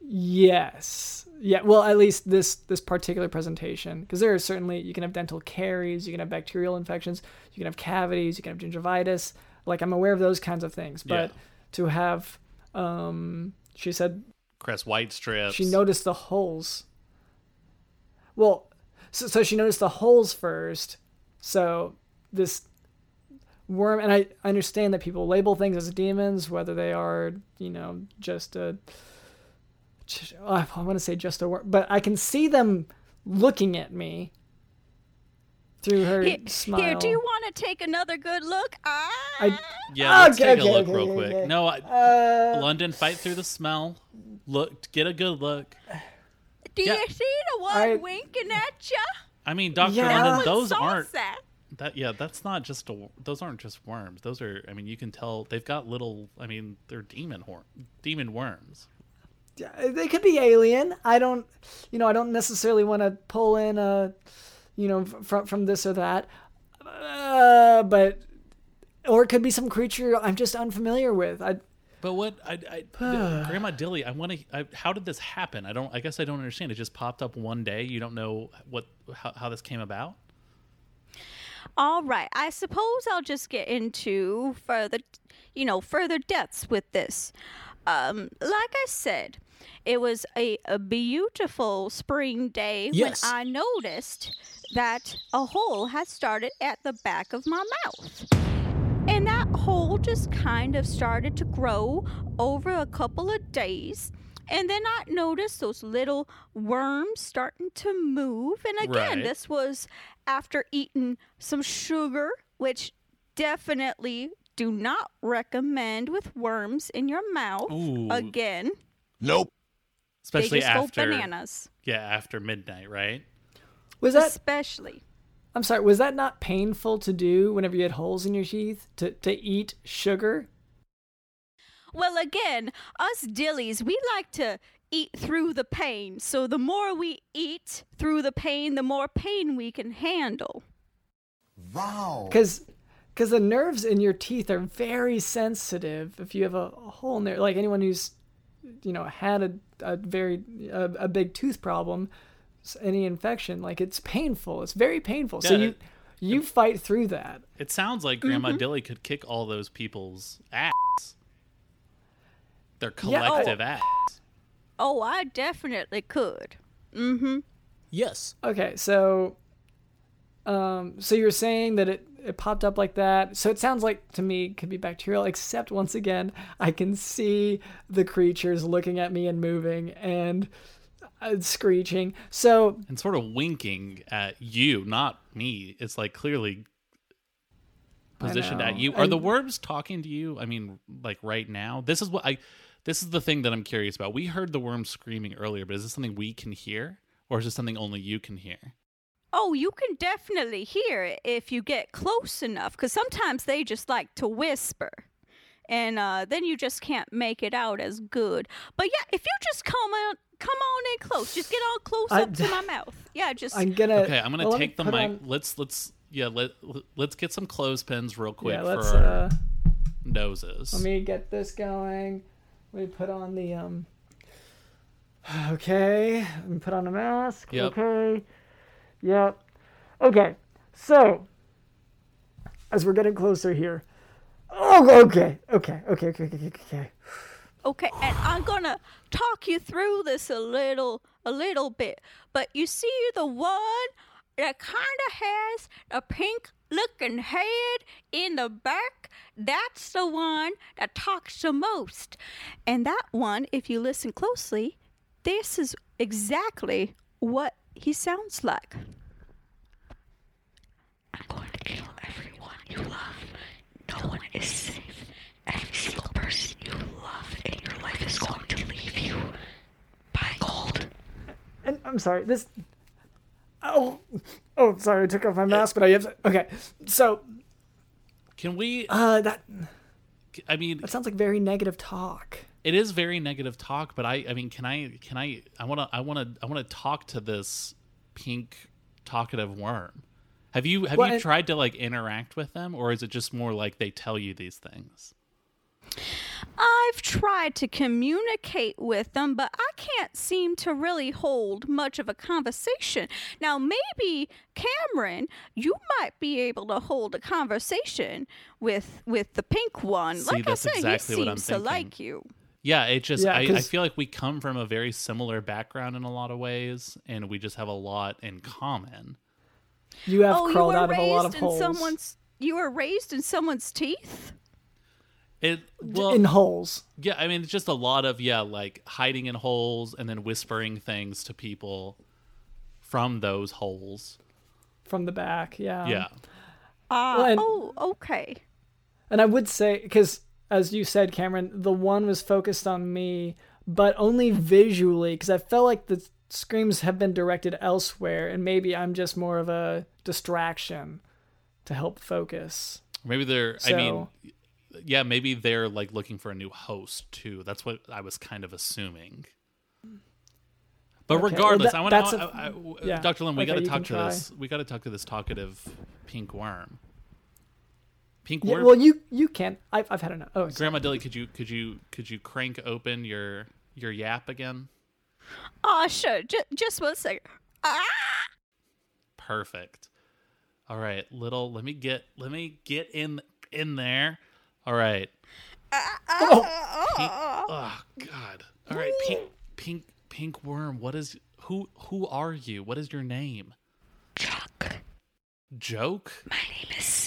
Yes. Yeah. Well, at least this this particular presentation, because there are certainly you can have dental caries, you can have bacterial infections, you can have cavities, you can have gingivitis. Like I'm aware of those kinds of things, but Yeah. to have, um, she said crest white strips she noticed the holes. Well, so, so she noticed the holes first. So this worm, and I I understand that people label things as demons, whether they are, you know, just a. j- I want to say just a worm, but I can see them looking at me through her Here, smile. here, do you want to take another good look? Ah, I- yeah let's Okay, take okay, a look okay, real okay, quick okay. no I, Uh, london fight through the smell look get a good look do yeah. you see the one I- winking at you? i mean dr Yeah. london those aren't that? that yeah that's not just a those aren't just worms those are i mean you can tell they've got little i mean they're demon horn demon worms they could be alien. I don't, you know, I don't necessarily want to pull in a, you know, from from this or that, uh, but or it could be some creature I'm just unfamiliar with. I But what I, I Grandma Dilly, I want to. How did this happen? I don't. I guess I don't understand. It just popped up one day. You don't know what how, how this came about. All right. I suppose I'll just get into further, you know, further depths with this. Um, like I said, it was a, a beautiful spring day Yes. when I noticed that a hole had started at the back of my mouth. And that hole just kind of started to grow over a couple of days. And then I noticed those little worms starting to move. And again, Right. this was after eating some sugar, which definitely do not recommend with worms in your mouth. Ooh. Again, Especially they just after go bananas. yeah after midnight, right? was that. Especially. I'm sorry. Was that not painful to do whenever you had holes in your teeth to to eat sugar? Well, again, us dillies, we like to eat through the pain. So the more we eat through the pain, the more pain we can handle. Wow. Because because the nerves in your teeth are very sensitive if you have a, a hole in there like anyone who's you know had a, a very a, a big tooth problem any infection like it's painful it's very painful so you it- you fight through that It sounds like Grandma Dilly could kick all those people's ass. Their Yeah, oh. collective ass. Oh, I definitely could. Mm-hmm. Yes. okay so um so you're saying that it it popped up like that so it sounds like to me it could be bacterial except once again i can see the creatures looking at me and moving and uh, screeching so and sort of winking at you, not me. It's like clearly positioned at you. Are the worms talking to you? I mean, like right now? This is what I this is the thing that I'm curious about. We heard the worms screaming earlier, but is this something we can hear? Or is this something only you can hear? Oh, you can definitely hear it if you get close enough, because sometimes they just like to whisper. And uh, then you just can't make it out as good. But yeah, if you just come on, come on in close, just get on close I- up to my mouth. Yeah, just i'm gonna Okay, I'm gonna well, take the mic. on- Let's let's yeah. Let let's get some clothespins real quick yeah, for let's. our Uh, noses. let me get this going. Let me put on the um. Okay, let me put on a mask. Yep. Okay. Yep. Okay. So, as we're getting closer here. Oh, okay. Okay. Okay. Okay. Okay. Okay. okay. Okay, and I'm gonna talk you through this a little, a little bit. But you see the one that kind of has a pink looking head in the back? That's the one that talks the most. And that one, if you listen closely, this is exactly what he sounds like. I'm going to kill everyone you love. No one is safe. Every single person you love in your life is going to leave you by cold. And I'm sorry. This. Oh. Oh, sorry. I took off my mask, but I have. To, okay. So, Can we? uh, that I mean, that sounds like very negative talk. It is very negative talk, but I I mean, can I can I I want to I want to I want to talk to this pink talkative worm. Have you have Well, you and- tried to like interact with them or is it just more like they tell you these things? I've tried to communicate with them, but I can't seem to really hold much of a conversation. Now, maybe Cameron, you might be able to hold a conversation with with the pink one. See, like that's I said, exactly he seems to like you. Yeah, it just Yeah, I, I 'cause- feel like we come from a very similar background in a lot of ways and we just have a lot in common. You have oh, you crawled were out of a raised lot of in holes. someone's. You were raised in someone's teeth. It well in holes. Yeah, I mean, it's just a lot of yeah, like hiding in holes and then whispering things to people from those holes. from the back. Yeah. yeah, Ah, Well, and- oh, okay. And I would say, because as you said, Cameron, the one was focused on me, but only visually, because I felt like the screams have been directed elsewhere, and maybe I'm just more of a distraction to help focus. maybe they're. I mean, yeah, maybe they're like looking for a new host too. That's what I was kind of assuming. But Okay, well, regardless, that- I want to, a- I, I- yeah. Dr. Lynn, we Okay, got to talk to try. this. We got to talk to this talkative pink worm. Pink Yeah, worm. well, you you can. I've I've had enough. Oh, sorry. Grandma Dilly, could you could you could you crank open your your yap again? Ah, sure. J- just one second. Ah! Perfect. All right, little. Let me get. Let me get in in there. All right. Pink, oh God. All right, pink pink pink worm. What is who who are you? What is your name? Joke. Joke? My name is Chuck.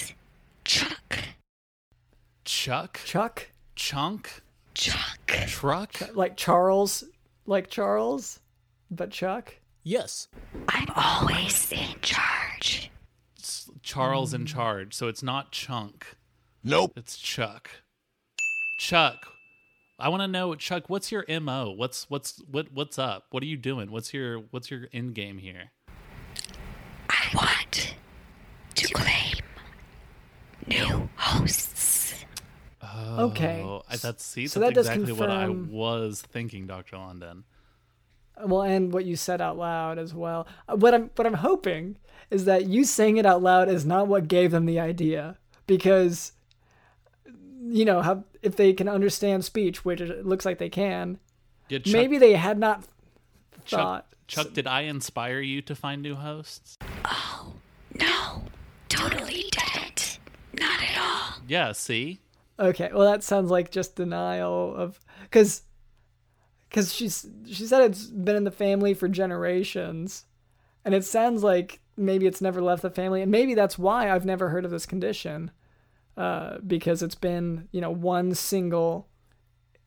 Chuck? Chuck, Chunk? Chuck. Truck? like Charles, like Charles, but Chuck. Yes. I'm always in charge. S- Charles in charge. So it's not Chunk. Nope. It's Chuck. Chuck. I want to know, Chuck. What's your mo? What's what's what what's up? What are you doing? What's your what's your end game here? I want to claim new hosts. Okay. Oh, I- that's see, So that's that does exactly what I was thinking, Doctor London. Well, and what you said out loud as well. Uh, What I'm what I'm hoping is that you saying it out loud is not what gave them the idea, because you know how if they can understand speech, which it looks like they can, Yeah, Chuck, maybe they had not Chuck, thought. Chuck, did I inspire you to find new hosts? Oh no, totally didn't. Not at all. Yeah. See. Okay, well that sounds like just denial of because because she's she said it's been in the family for generations, and it sounds like maybe it's never left the family, and maybe that's why I've never heard of this condition, uh, because it's been you know one single,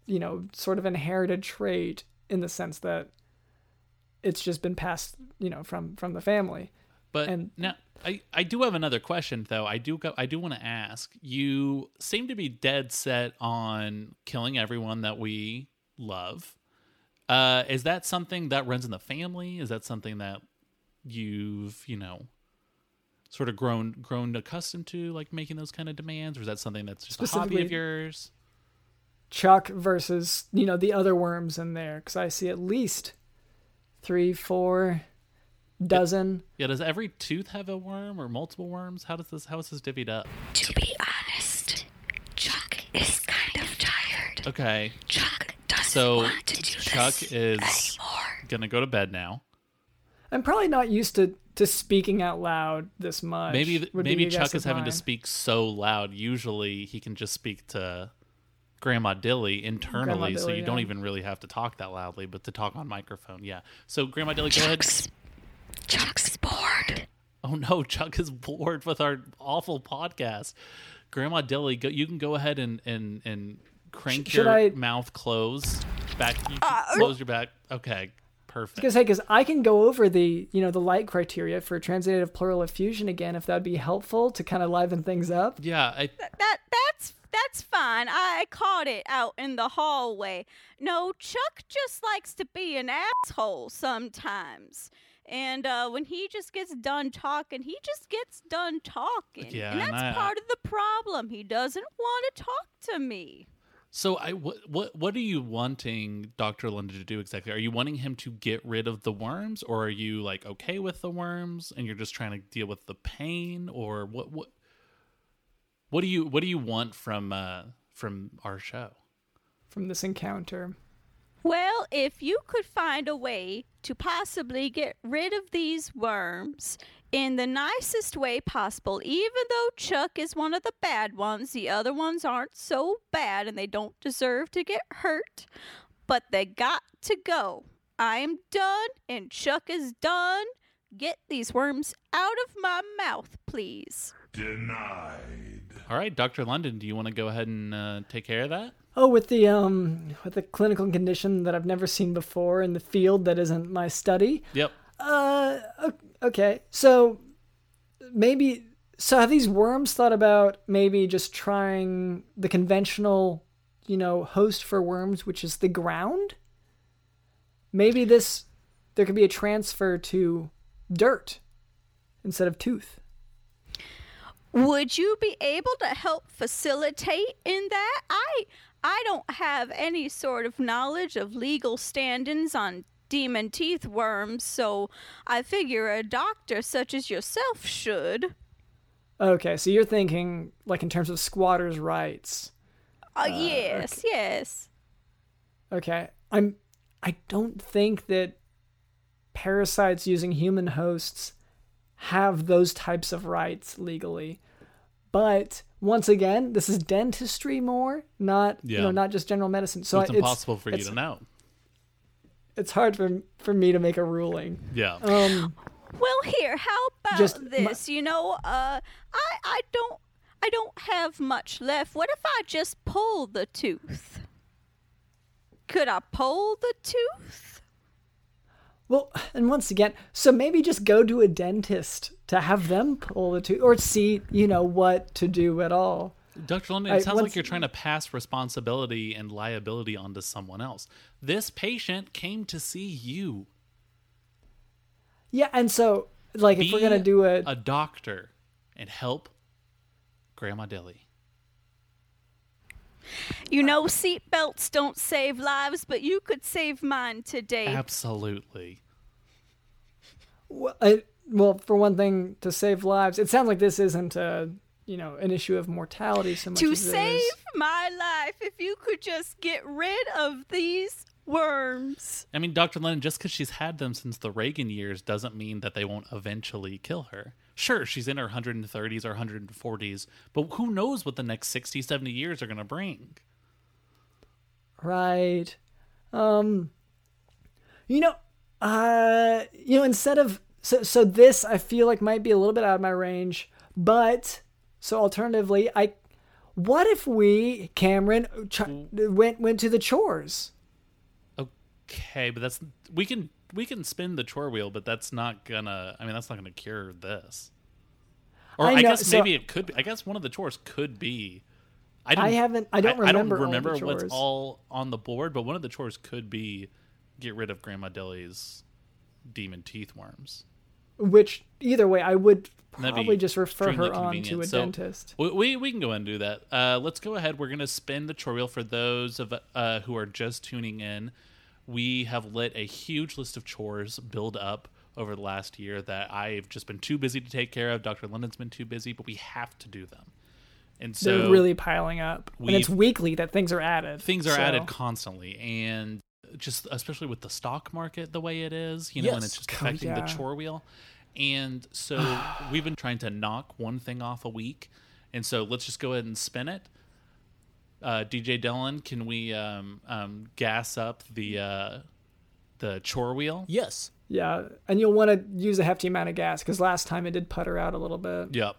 you know, sort of inherited trait in the sense that it's just been passed you know from from the family. But And- now I, I do have another question though. I do go, I do want to ask. You seem to be dead set on killing everyone that we love. Uh, is that something that runs in the family? Is that something that you've you know sort of grown grown accustomed to, like making those kind of demands, or is that something that's just a hobby of Specifically- yours? Chuck versus you know the other worms in there because I see at least three, four, dozen. Yeah, does every tooth have a worm or multiple worms? How does this how is this divvied up? To be honest, Chuck is kind of tired. Okay. Chuck doesn't So want to do Chuck this is anymore. gonna go to bed now. I'm probably not used to to speaking out loud this much. Maybe th- would be maybe Chuck is of having to speak so loud. Usually he can just speak to Grandma Dilly internally, so Dilly, you don't even really have to talk that loudly, but to talk on microphone, yeah. So Grandma Dilly, go ahead. Chuck's, Chuck's bored. Oh no, Chuck is bored with our awful podcast. Grandma Dilly, go, you can go ahead and and and crank should your I- mouth closed. Back, you Uh, close your back. Okay, perfect. Because hey, because I can go over the you know the light criteria for transudative pleural effusion again if that'd be helpful to kind of liven things up. yeah, I, that that's that's fine. I caught it out in the hallway. No, Chuck just likes to be an asshole sometimes. And uh, when he just gets done talking, he just gets done talking. Yeah, and and that's I- part of the problem. He doesn't want to talk to me. So I what what what are you wanting Dr. London to do exactly? Are you wanting him to get rid of the worms or are you like okay with the worms and you're just trying to deal with the pain or what what what do you what do you want from uh from our show? from this encounter. Well, if you could find a way to possibly get rid of these worms in the nicest way possible, even though Chuck is one of the bad ones, the other ones aren't so bad and they don't deserve to get hurt, but they got to go. I am done and Chuck is done. Get these worms out of my mouth, please. Denied. All right, Dr. London, do you want to go ahead and uh, take care of that? Oh, with the um with the clinical condition that I've never seen before in the field that isn't my study. Yep. Uh, okay. So maybe so have these worms thought about maybe just trying the conventional, you know, host for worms, which is the ground? Maybe this there could be a transfer to dirt instead of tooth. Would you be able to help facilitate in that? I I don't have any sort of knowledge of legal standings on demon teeth worms, so I figure a doctor such as yourself should. Okay, so you're thinking like in terms of squatters' rights. Uh, yes, yes. Okay. I'm I don't think that parasites using human hosts have those types of rights legally. But once again, this is dentistry more, not you know, not just general medicine. So it's I- impossible for you to know. It's hard for for me to make a ruling. Yeah. Um Well, here, how about Just my- this? you know, uh, I I don't I don't have much left. What if I just pull the tooth? Could I pull the tooth? well, and once again, so maybe just go to a dentist to have them pull the tooth or see, you know, what to do at all. Dr. London, I- it sounds like you're trying to pass responsibility and liability onto someone else. This patient came to see you. Yeah, and so like if we're gonna do a a doctor and help Grandma Dilly. You know, seatbelts don't save lives, but you could save mine today. Absolutely. Well, I, well, for one thing, to save lives, it sounds like this isn't a you know an issue of mortality so much to as it save is- my life, if you could just get rid of these worms. I mean, Dr. Lennon, just because she's had them since the Reagan years doesn't mean that they won't eventually kill her. Sure, she's in her 130s or 140s, but who knows what the next 60, 70 years are going to bring? right. Um, you know, uh, you know, instead of so so this, I feel like might be a little bit out of my range, but so alternatively, I. What if we, Cameron, ch- went went to the chores? Okay, but that's we can we can spin the chore wheel, but that's not gonna. I mean, that's not gonna cure this. Or I I, know, guess so- maybe it could. be. I guess one of the chores could be. I, didn't, haven't- I don't I, remember all don't remember what's all on the board, but one of the chores could be get rid of Grandma Dilly's demon teeth worms. Which either way, I would probably just refer her on to a So, dentist. We, we can go and do that. Uh, let's go ahead. We're gonna spin the chore wheel for those of uh, who are just tuning in. We have let a huge list of chores build up over the last year that I've just been too busy to take care of. Dr. London's been too busy, but we have to do them. And so They're really piling up, and it's weekly that things are added. things are so- added constantly and just especially with the stock market the way it is you know and it's Yes. just Oh, affecting yeah. the chore wheel and so we've been trying to knock one thing off a week and so let's just go ahead and spin it uh, dj dylan can we um, um, gas up the uh, the chore wheel Yes. Yeah, and you'll want to use a hefty amount of gas because last time it did putter out a little bit. Yep.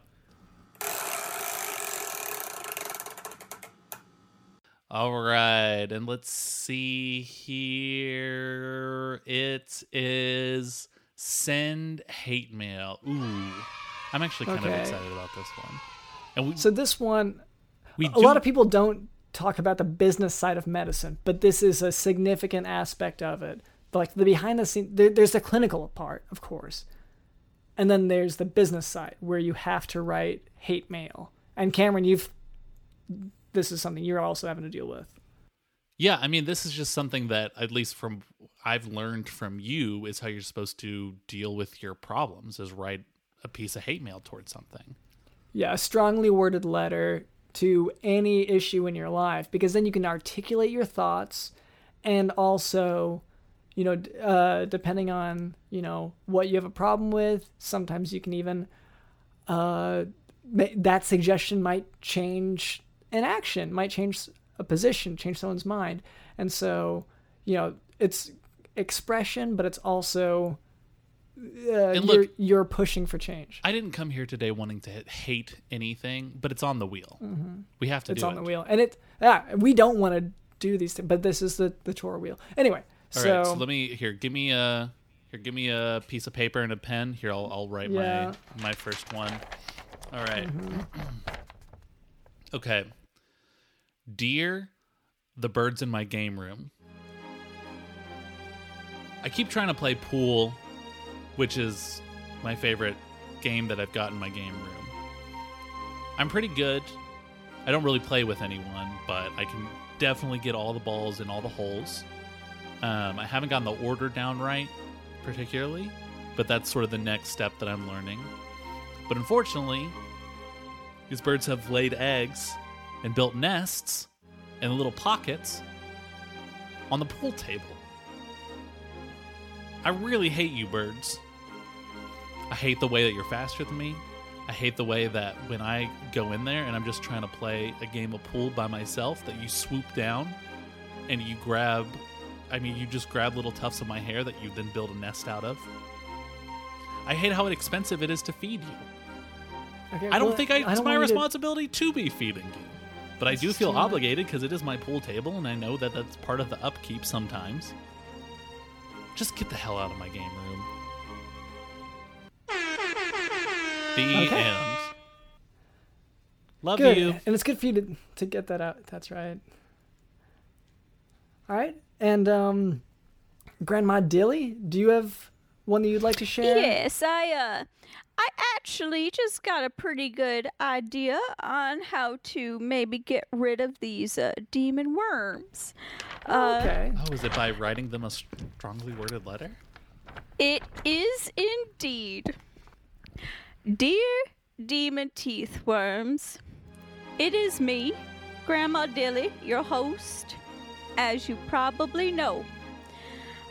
All right, and let's see here. It is send hate mail. Ooh, I'm actually kind Okay. of excited about this one. And we, So this one, we a do, lot of people don't talk about the business side of medicine, but this is a significant aspect of it. Like the behind the scenes, there, there's the clinical part, of course, and then there's the business side where you have to write hate mail. And Cameron, you've this is something you're also having to deal with. Yeah, I mean, this is just something that, at least from I've learned from you, is how you're supposed to deal with your problems: is write a piece of hate mail towards something. Yeah, a strongly worded letter to any issue in your life because then you can articulate your thoughts and also, you know, uh, depending on, you know, what you have a problem with, sometimes you can even, uh, that suggestion might change an action, might change a position, change someone's mind. And so, you know, it's expression, but it's also, uh, And you're, you're pushing for change. I didn't come here today wanting to hate anything, but it's on the wheel. We have to Mm-hmm. it's on it. the wheel and it yeah we don't want to do these things but this is the the chore wheel anyway All so, right, so let me here. Give me a here. Give me a piece of paper and a pen. Here, I'll I'll write Yeah. my my first one. All right. Mm-hmm. Okay. Dear the birds in my game room. I keep trying to play pool, which is my favorite game that I've got in my game room. I'm pretty good. I don't really play with anyone, but I can definitely get all the balls in all the holes. Um, I haven't gotten the order down right, particularly, but that's sort of the next step that I'm learning. But unfortunately, these birds have laid eggs and built nests and little pockets on the pool table. I really hate you, birds. I hate the way that you're faster than me. I hate the way that when I go in there and I'm just trying to play a game of pool by myself, that you swoop down and you grab I mean, you just grab little tufts of my hair that you then build a nest out of. I hate how expensive it is to feed you. Okay, I don't well, think I, it's don't my want you to- responsibility to be feeding you. But I do feel obligated because it is my pool table and I know that that's part of the upkeep sometimes. Just get the hell out of my game room. The Okay. end. Love good you. and it's good for you to, to get that out that's right all right and um grandma dilly do you have one that you'd like to share Yes, I uh I actually just got a pretty good idea on how to maybe get rid of these uh, demon worms. Uh, okay Oh, is it by writing them a strongly worded letter? It is indeed. Dear demon teeth worms, it is me, Grandma Dilly, your host, as you probably know.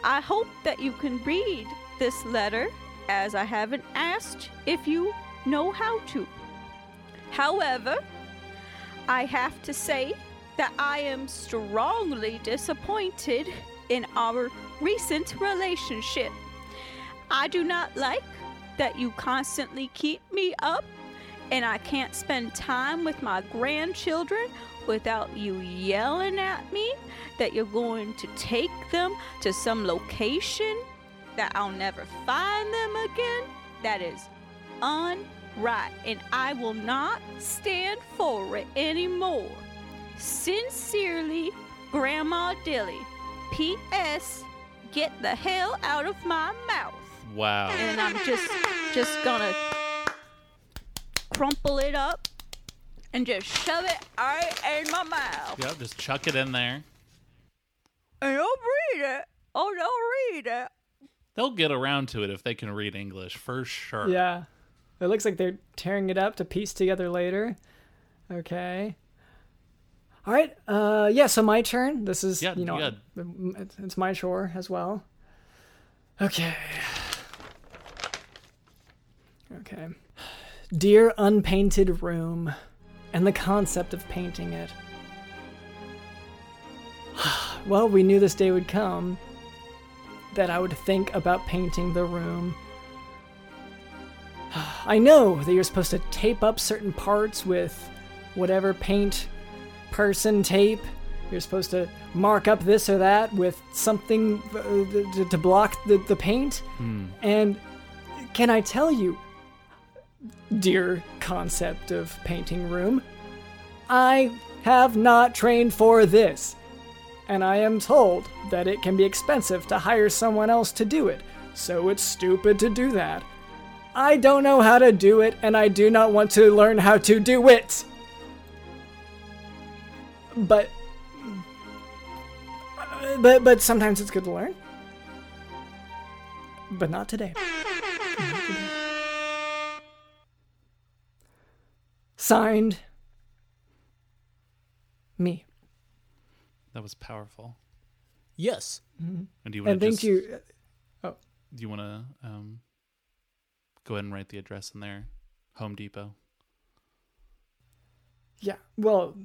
I hope that you can read this letter as I haven't asked if you know how to. However, I have to say that I am strongly disappointed in our recent relationship. I do not like that you constantly keep me up and I can't spend time with my grandchildren without you yelling at me that you're going to take them to some location that I'll never find them again. That is unright, and I will not stand for it anymore. Sincerely, Grandma Dilly. P.S. Get the hell out of my mouth. Wow. And I'm just just gonna crumple it up and just shove it right in my mouth. Yep, just chuck it in there. And don't read it. Oh, don't read it. They'll get around to it if they can read English for sure. Yeah. It looks like they're tearing it up to piece together later. Okay. All right. Uh, yeah. So my turn. This is Yeah, you know yeah. it's- it's my chore as well. Okay. Okay. Dear unpainted room, and the concept of painting it. well, we knew this day would come. That I would think about painting the room. I know that you're supposed to tape up certain parts with whatever paint person tape. You're supposed to mark up this or that with something uh, to, block the, the paint. And can I tell you, dear concept of painting room, I have not trained for this. And I am told that it can be expensive to hire someone else to do it, so it's stupid to do that. I don't know how to do it, and I do not want to learn how to do it. But, but, but sometimes it's good to learn. But not today. Signed, me. That was powerful. Yes. And do you want to thank just, you. Oh. Do you want to um, go ahead and write the address in there? Home Depot. Yeah. Well,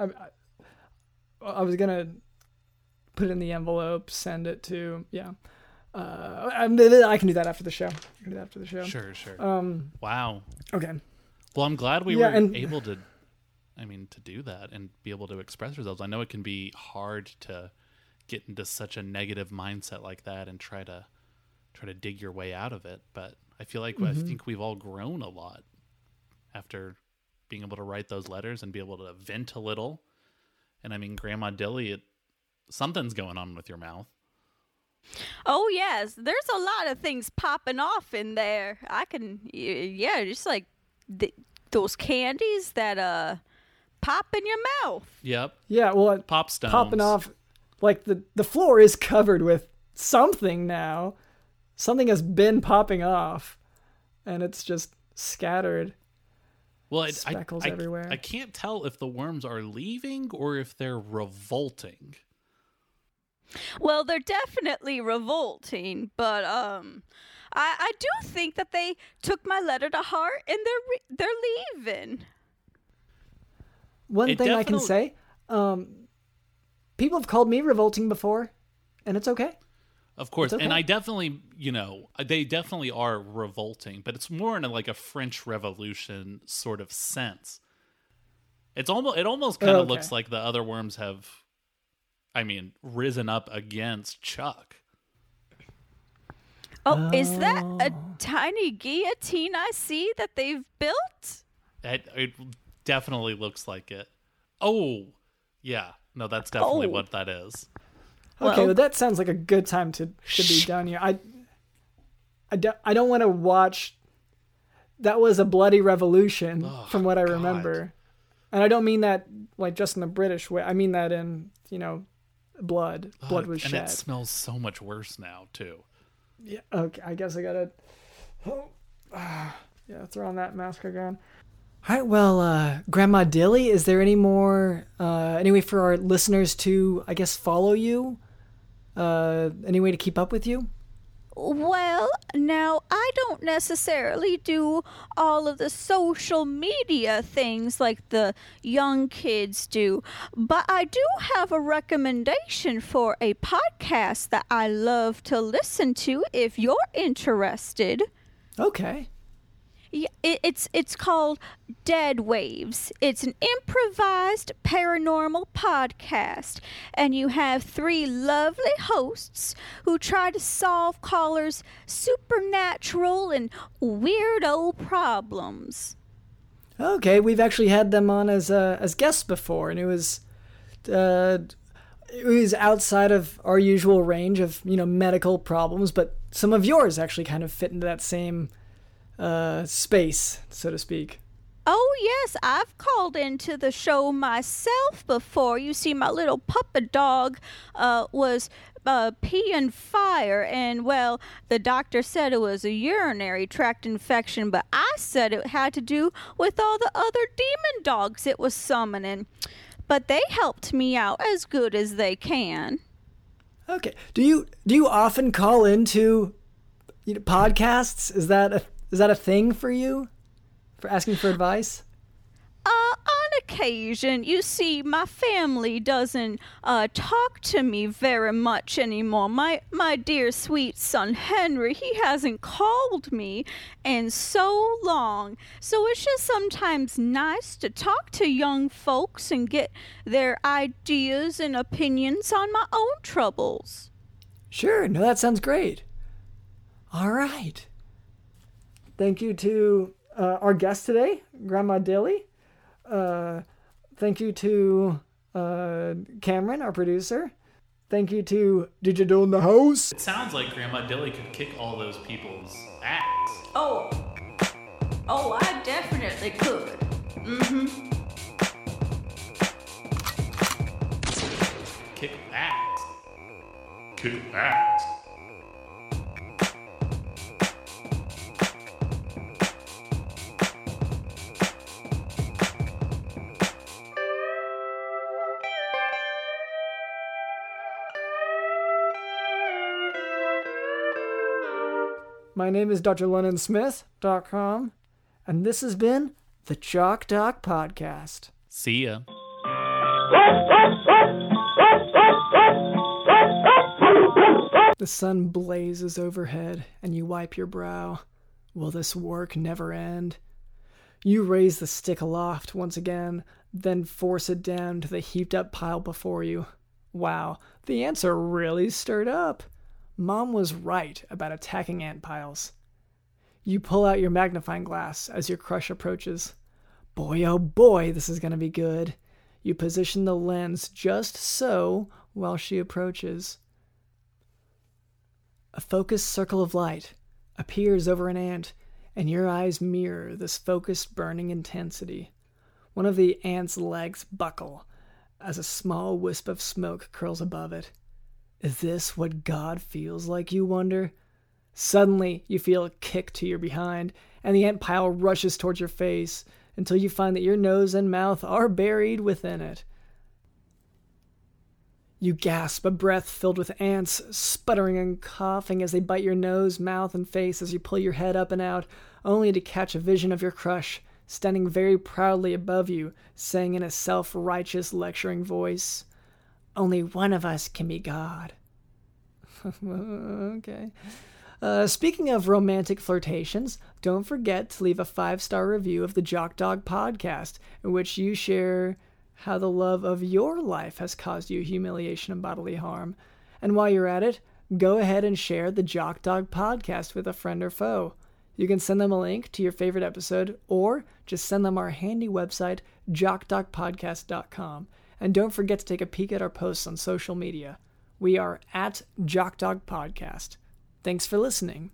I, I, I was gonna put it in the envelope, send it to yeah. Uh, I, I can do that after the show. I can do that after the show. Sure, sure. Um. wow. Okay. Well, I'm glad we Yeah, were and- able to, I mean, to do that and be able to express ourselves. I know it can be hard to get into such a negative mindset like that and try to try to dig your way out of it. But I feel like Mm-hmm. I think we've all grown a lot after being able to write those letters and be able to vent a little. And I mean, Grandma Dilly, it, something's going on with your mouth. Oh yes, there's a lot of things popping off in there. I can, yeah, just like th- those candies that uh pop in your mouth. Yep, Yeah. Well, it- pop stones popping off, like the the floor is covered with something now. Something has been popping off, and it's just scattered. Well, it, Speckles I, I, everywhere. I can't tell if the worms are leaving or if they're revolting. Well, they're definitely revolting, but um, I I do think that they took my letter to heart and they're re- they're leaving. One It thing I can say, um, people have called me revolting before, and it's okay. Of course, It's and. I definitely, you know, they definitely are revolting, but it's more in a, like a French Revolution sort of sense. It's almost it almost kind of Okay. looks like the other worms have, I mean, risen up against Chuck. Oh, is that a tiny guillotine I see that they've built? It, it definitely looks like it. Oh, yeah, no, that's definitely Oh. what that is. Okay, Well- well, that sounds like a good time to, to be done here. I, I, do, I don't want to watch. That was a bloody revolution, from what I God. remember, and I don't mean that like just in the British way. I mean that in you know, blood. Blood Ugh, was and shed. it smells so much worse now too. Yeah. Okay. I guess I gotta. Oh, ah, yeah. Throw on that mask again. All right. Well, uh, Grandma Dilly, is there any more? Uh, any way for our listeners to, I guess, follow you? Uh, any way to keep up with you? Well, now I don't necessarily do all of the social media things like the young kids do, but I do have a recommendation for a podcast that I love to listen to if you're interested. Okay. It's it's called Dead Waves. It's an improvised paranormal podcast, and you have three lovely hosts who try to solve callers' supernatural and weirdo problems. Okay. We've actually had them on as uh, as guests before, and it was, uh, it was outside of our usual range of you know medical problems, but some of yours actually kind of fit into that same uh, space, so to speak. Oh, yes, I've called into the show myself before. You see, my little puppet dog uh, was uh, peeing fire, and well, the doctor said it was a urinary tract infection, but I said it had to do with all the other demon dogs it was summoning. But they helped me out as good as they can. Okay. Do you do you often call into you know, podcasts? Is that a is that a thing for you? For asking for advice? Uh, on occasion, you see, my family doesn't uh, talk to me very much anymore. My my dear sweet son Henry, he hasn't called me in so long. So it's just sometimes nice to talk to young folks and get their ideas and opinions on my own troubles. Sure. No, that sounds great. All right. Thank you to uh, our guest today, Grandma Dilly. Uh, thank you to uh, Cameron, our producer. Thank you to Digital in the house. It sounds like Grandma Dilly could kick all those people's ass. Oh, oh, I definitely could. Mm-hmm. Kick ass. Kick ass. My name is Dr. LondonSmith.com, and this has been the Chalk Doc Podcast. See ya. The sun blazes overhead, and you wipe your brow. Will this work never end? You raise the stick aloft once again, then force it down to the heaped up pile before you. Wow, the ants are really stirred up. Mom was right about attacking ant piles. You pull out your magnifying glass as your crush approaches. Boy, oh boy, this is going to be good. You position the lens just so while she approaches. A focused circle of light appears over an ant, and your eyes mirror this focused burning intensity. One of the ant's legs buckle as a small wisp of smoke curls above it. Is this what God feels like, you wonder? Suddenly, you feel a kick to your behind, and the ant pile rushes towards your face until you find that your nose and mouth are buried within it. You gasp, a breath filled with ants, sputtering and coughing as they bite your nose, mouth, and face as you pull your head up and out, only to catch a vision of your crush, standing very proudly above you, saying in a self righteous, lecturing voice, Only one of us can be God. okay. Uh, speaking of romantic flirtations, don't forget to leave a five star review of the Jock Dog podcast, in which you share how the love of your life has caused you humiliation and bodily harm. And while you're at it, go ahead and share the Jock Dog podcast with a friend or foe. You can send them a link to your favorite episode or just send them our handy website, jockdogpodcast.com. And don't forget to take a peek at our posts on social media. We are at Jock Dog Podcast. Thanks for listening.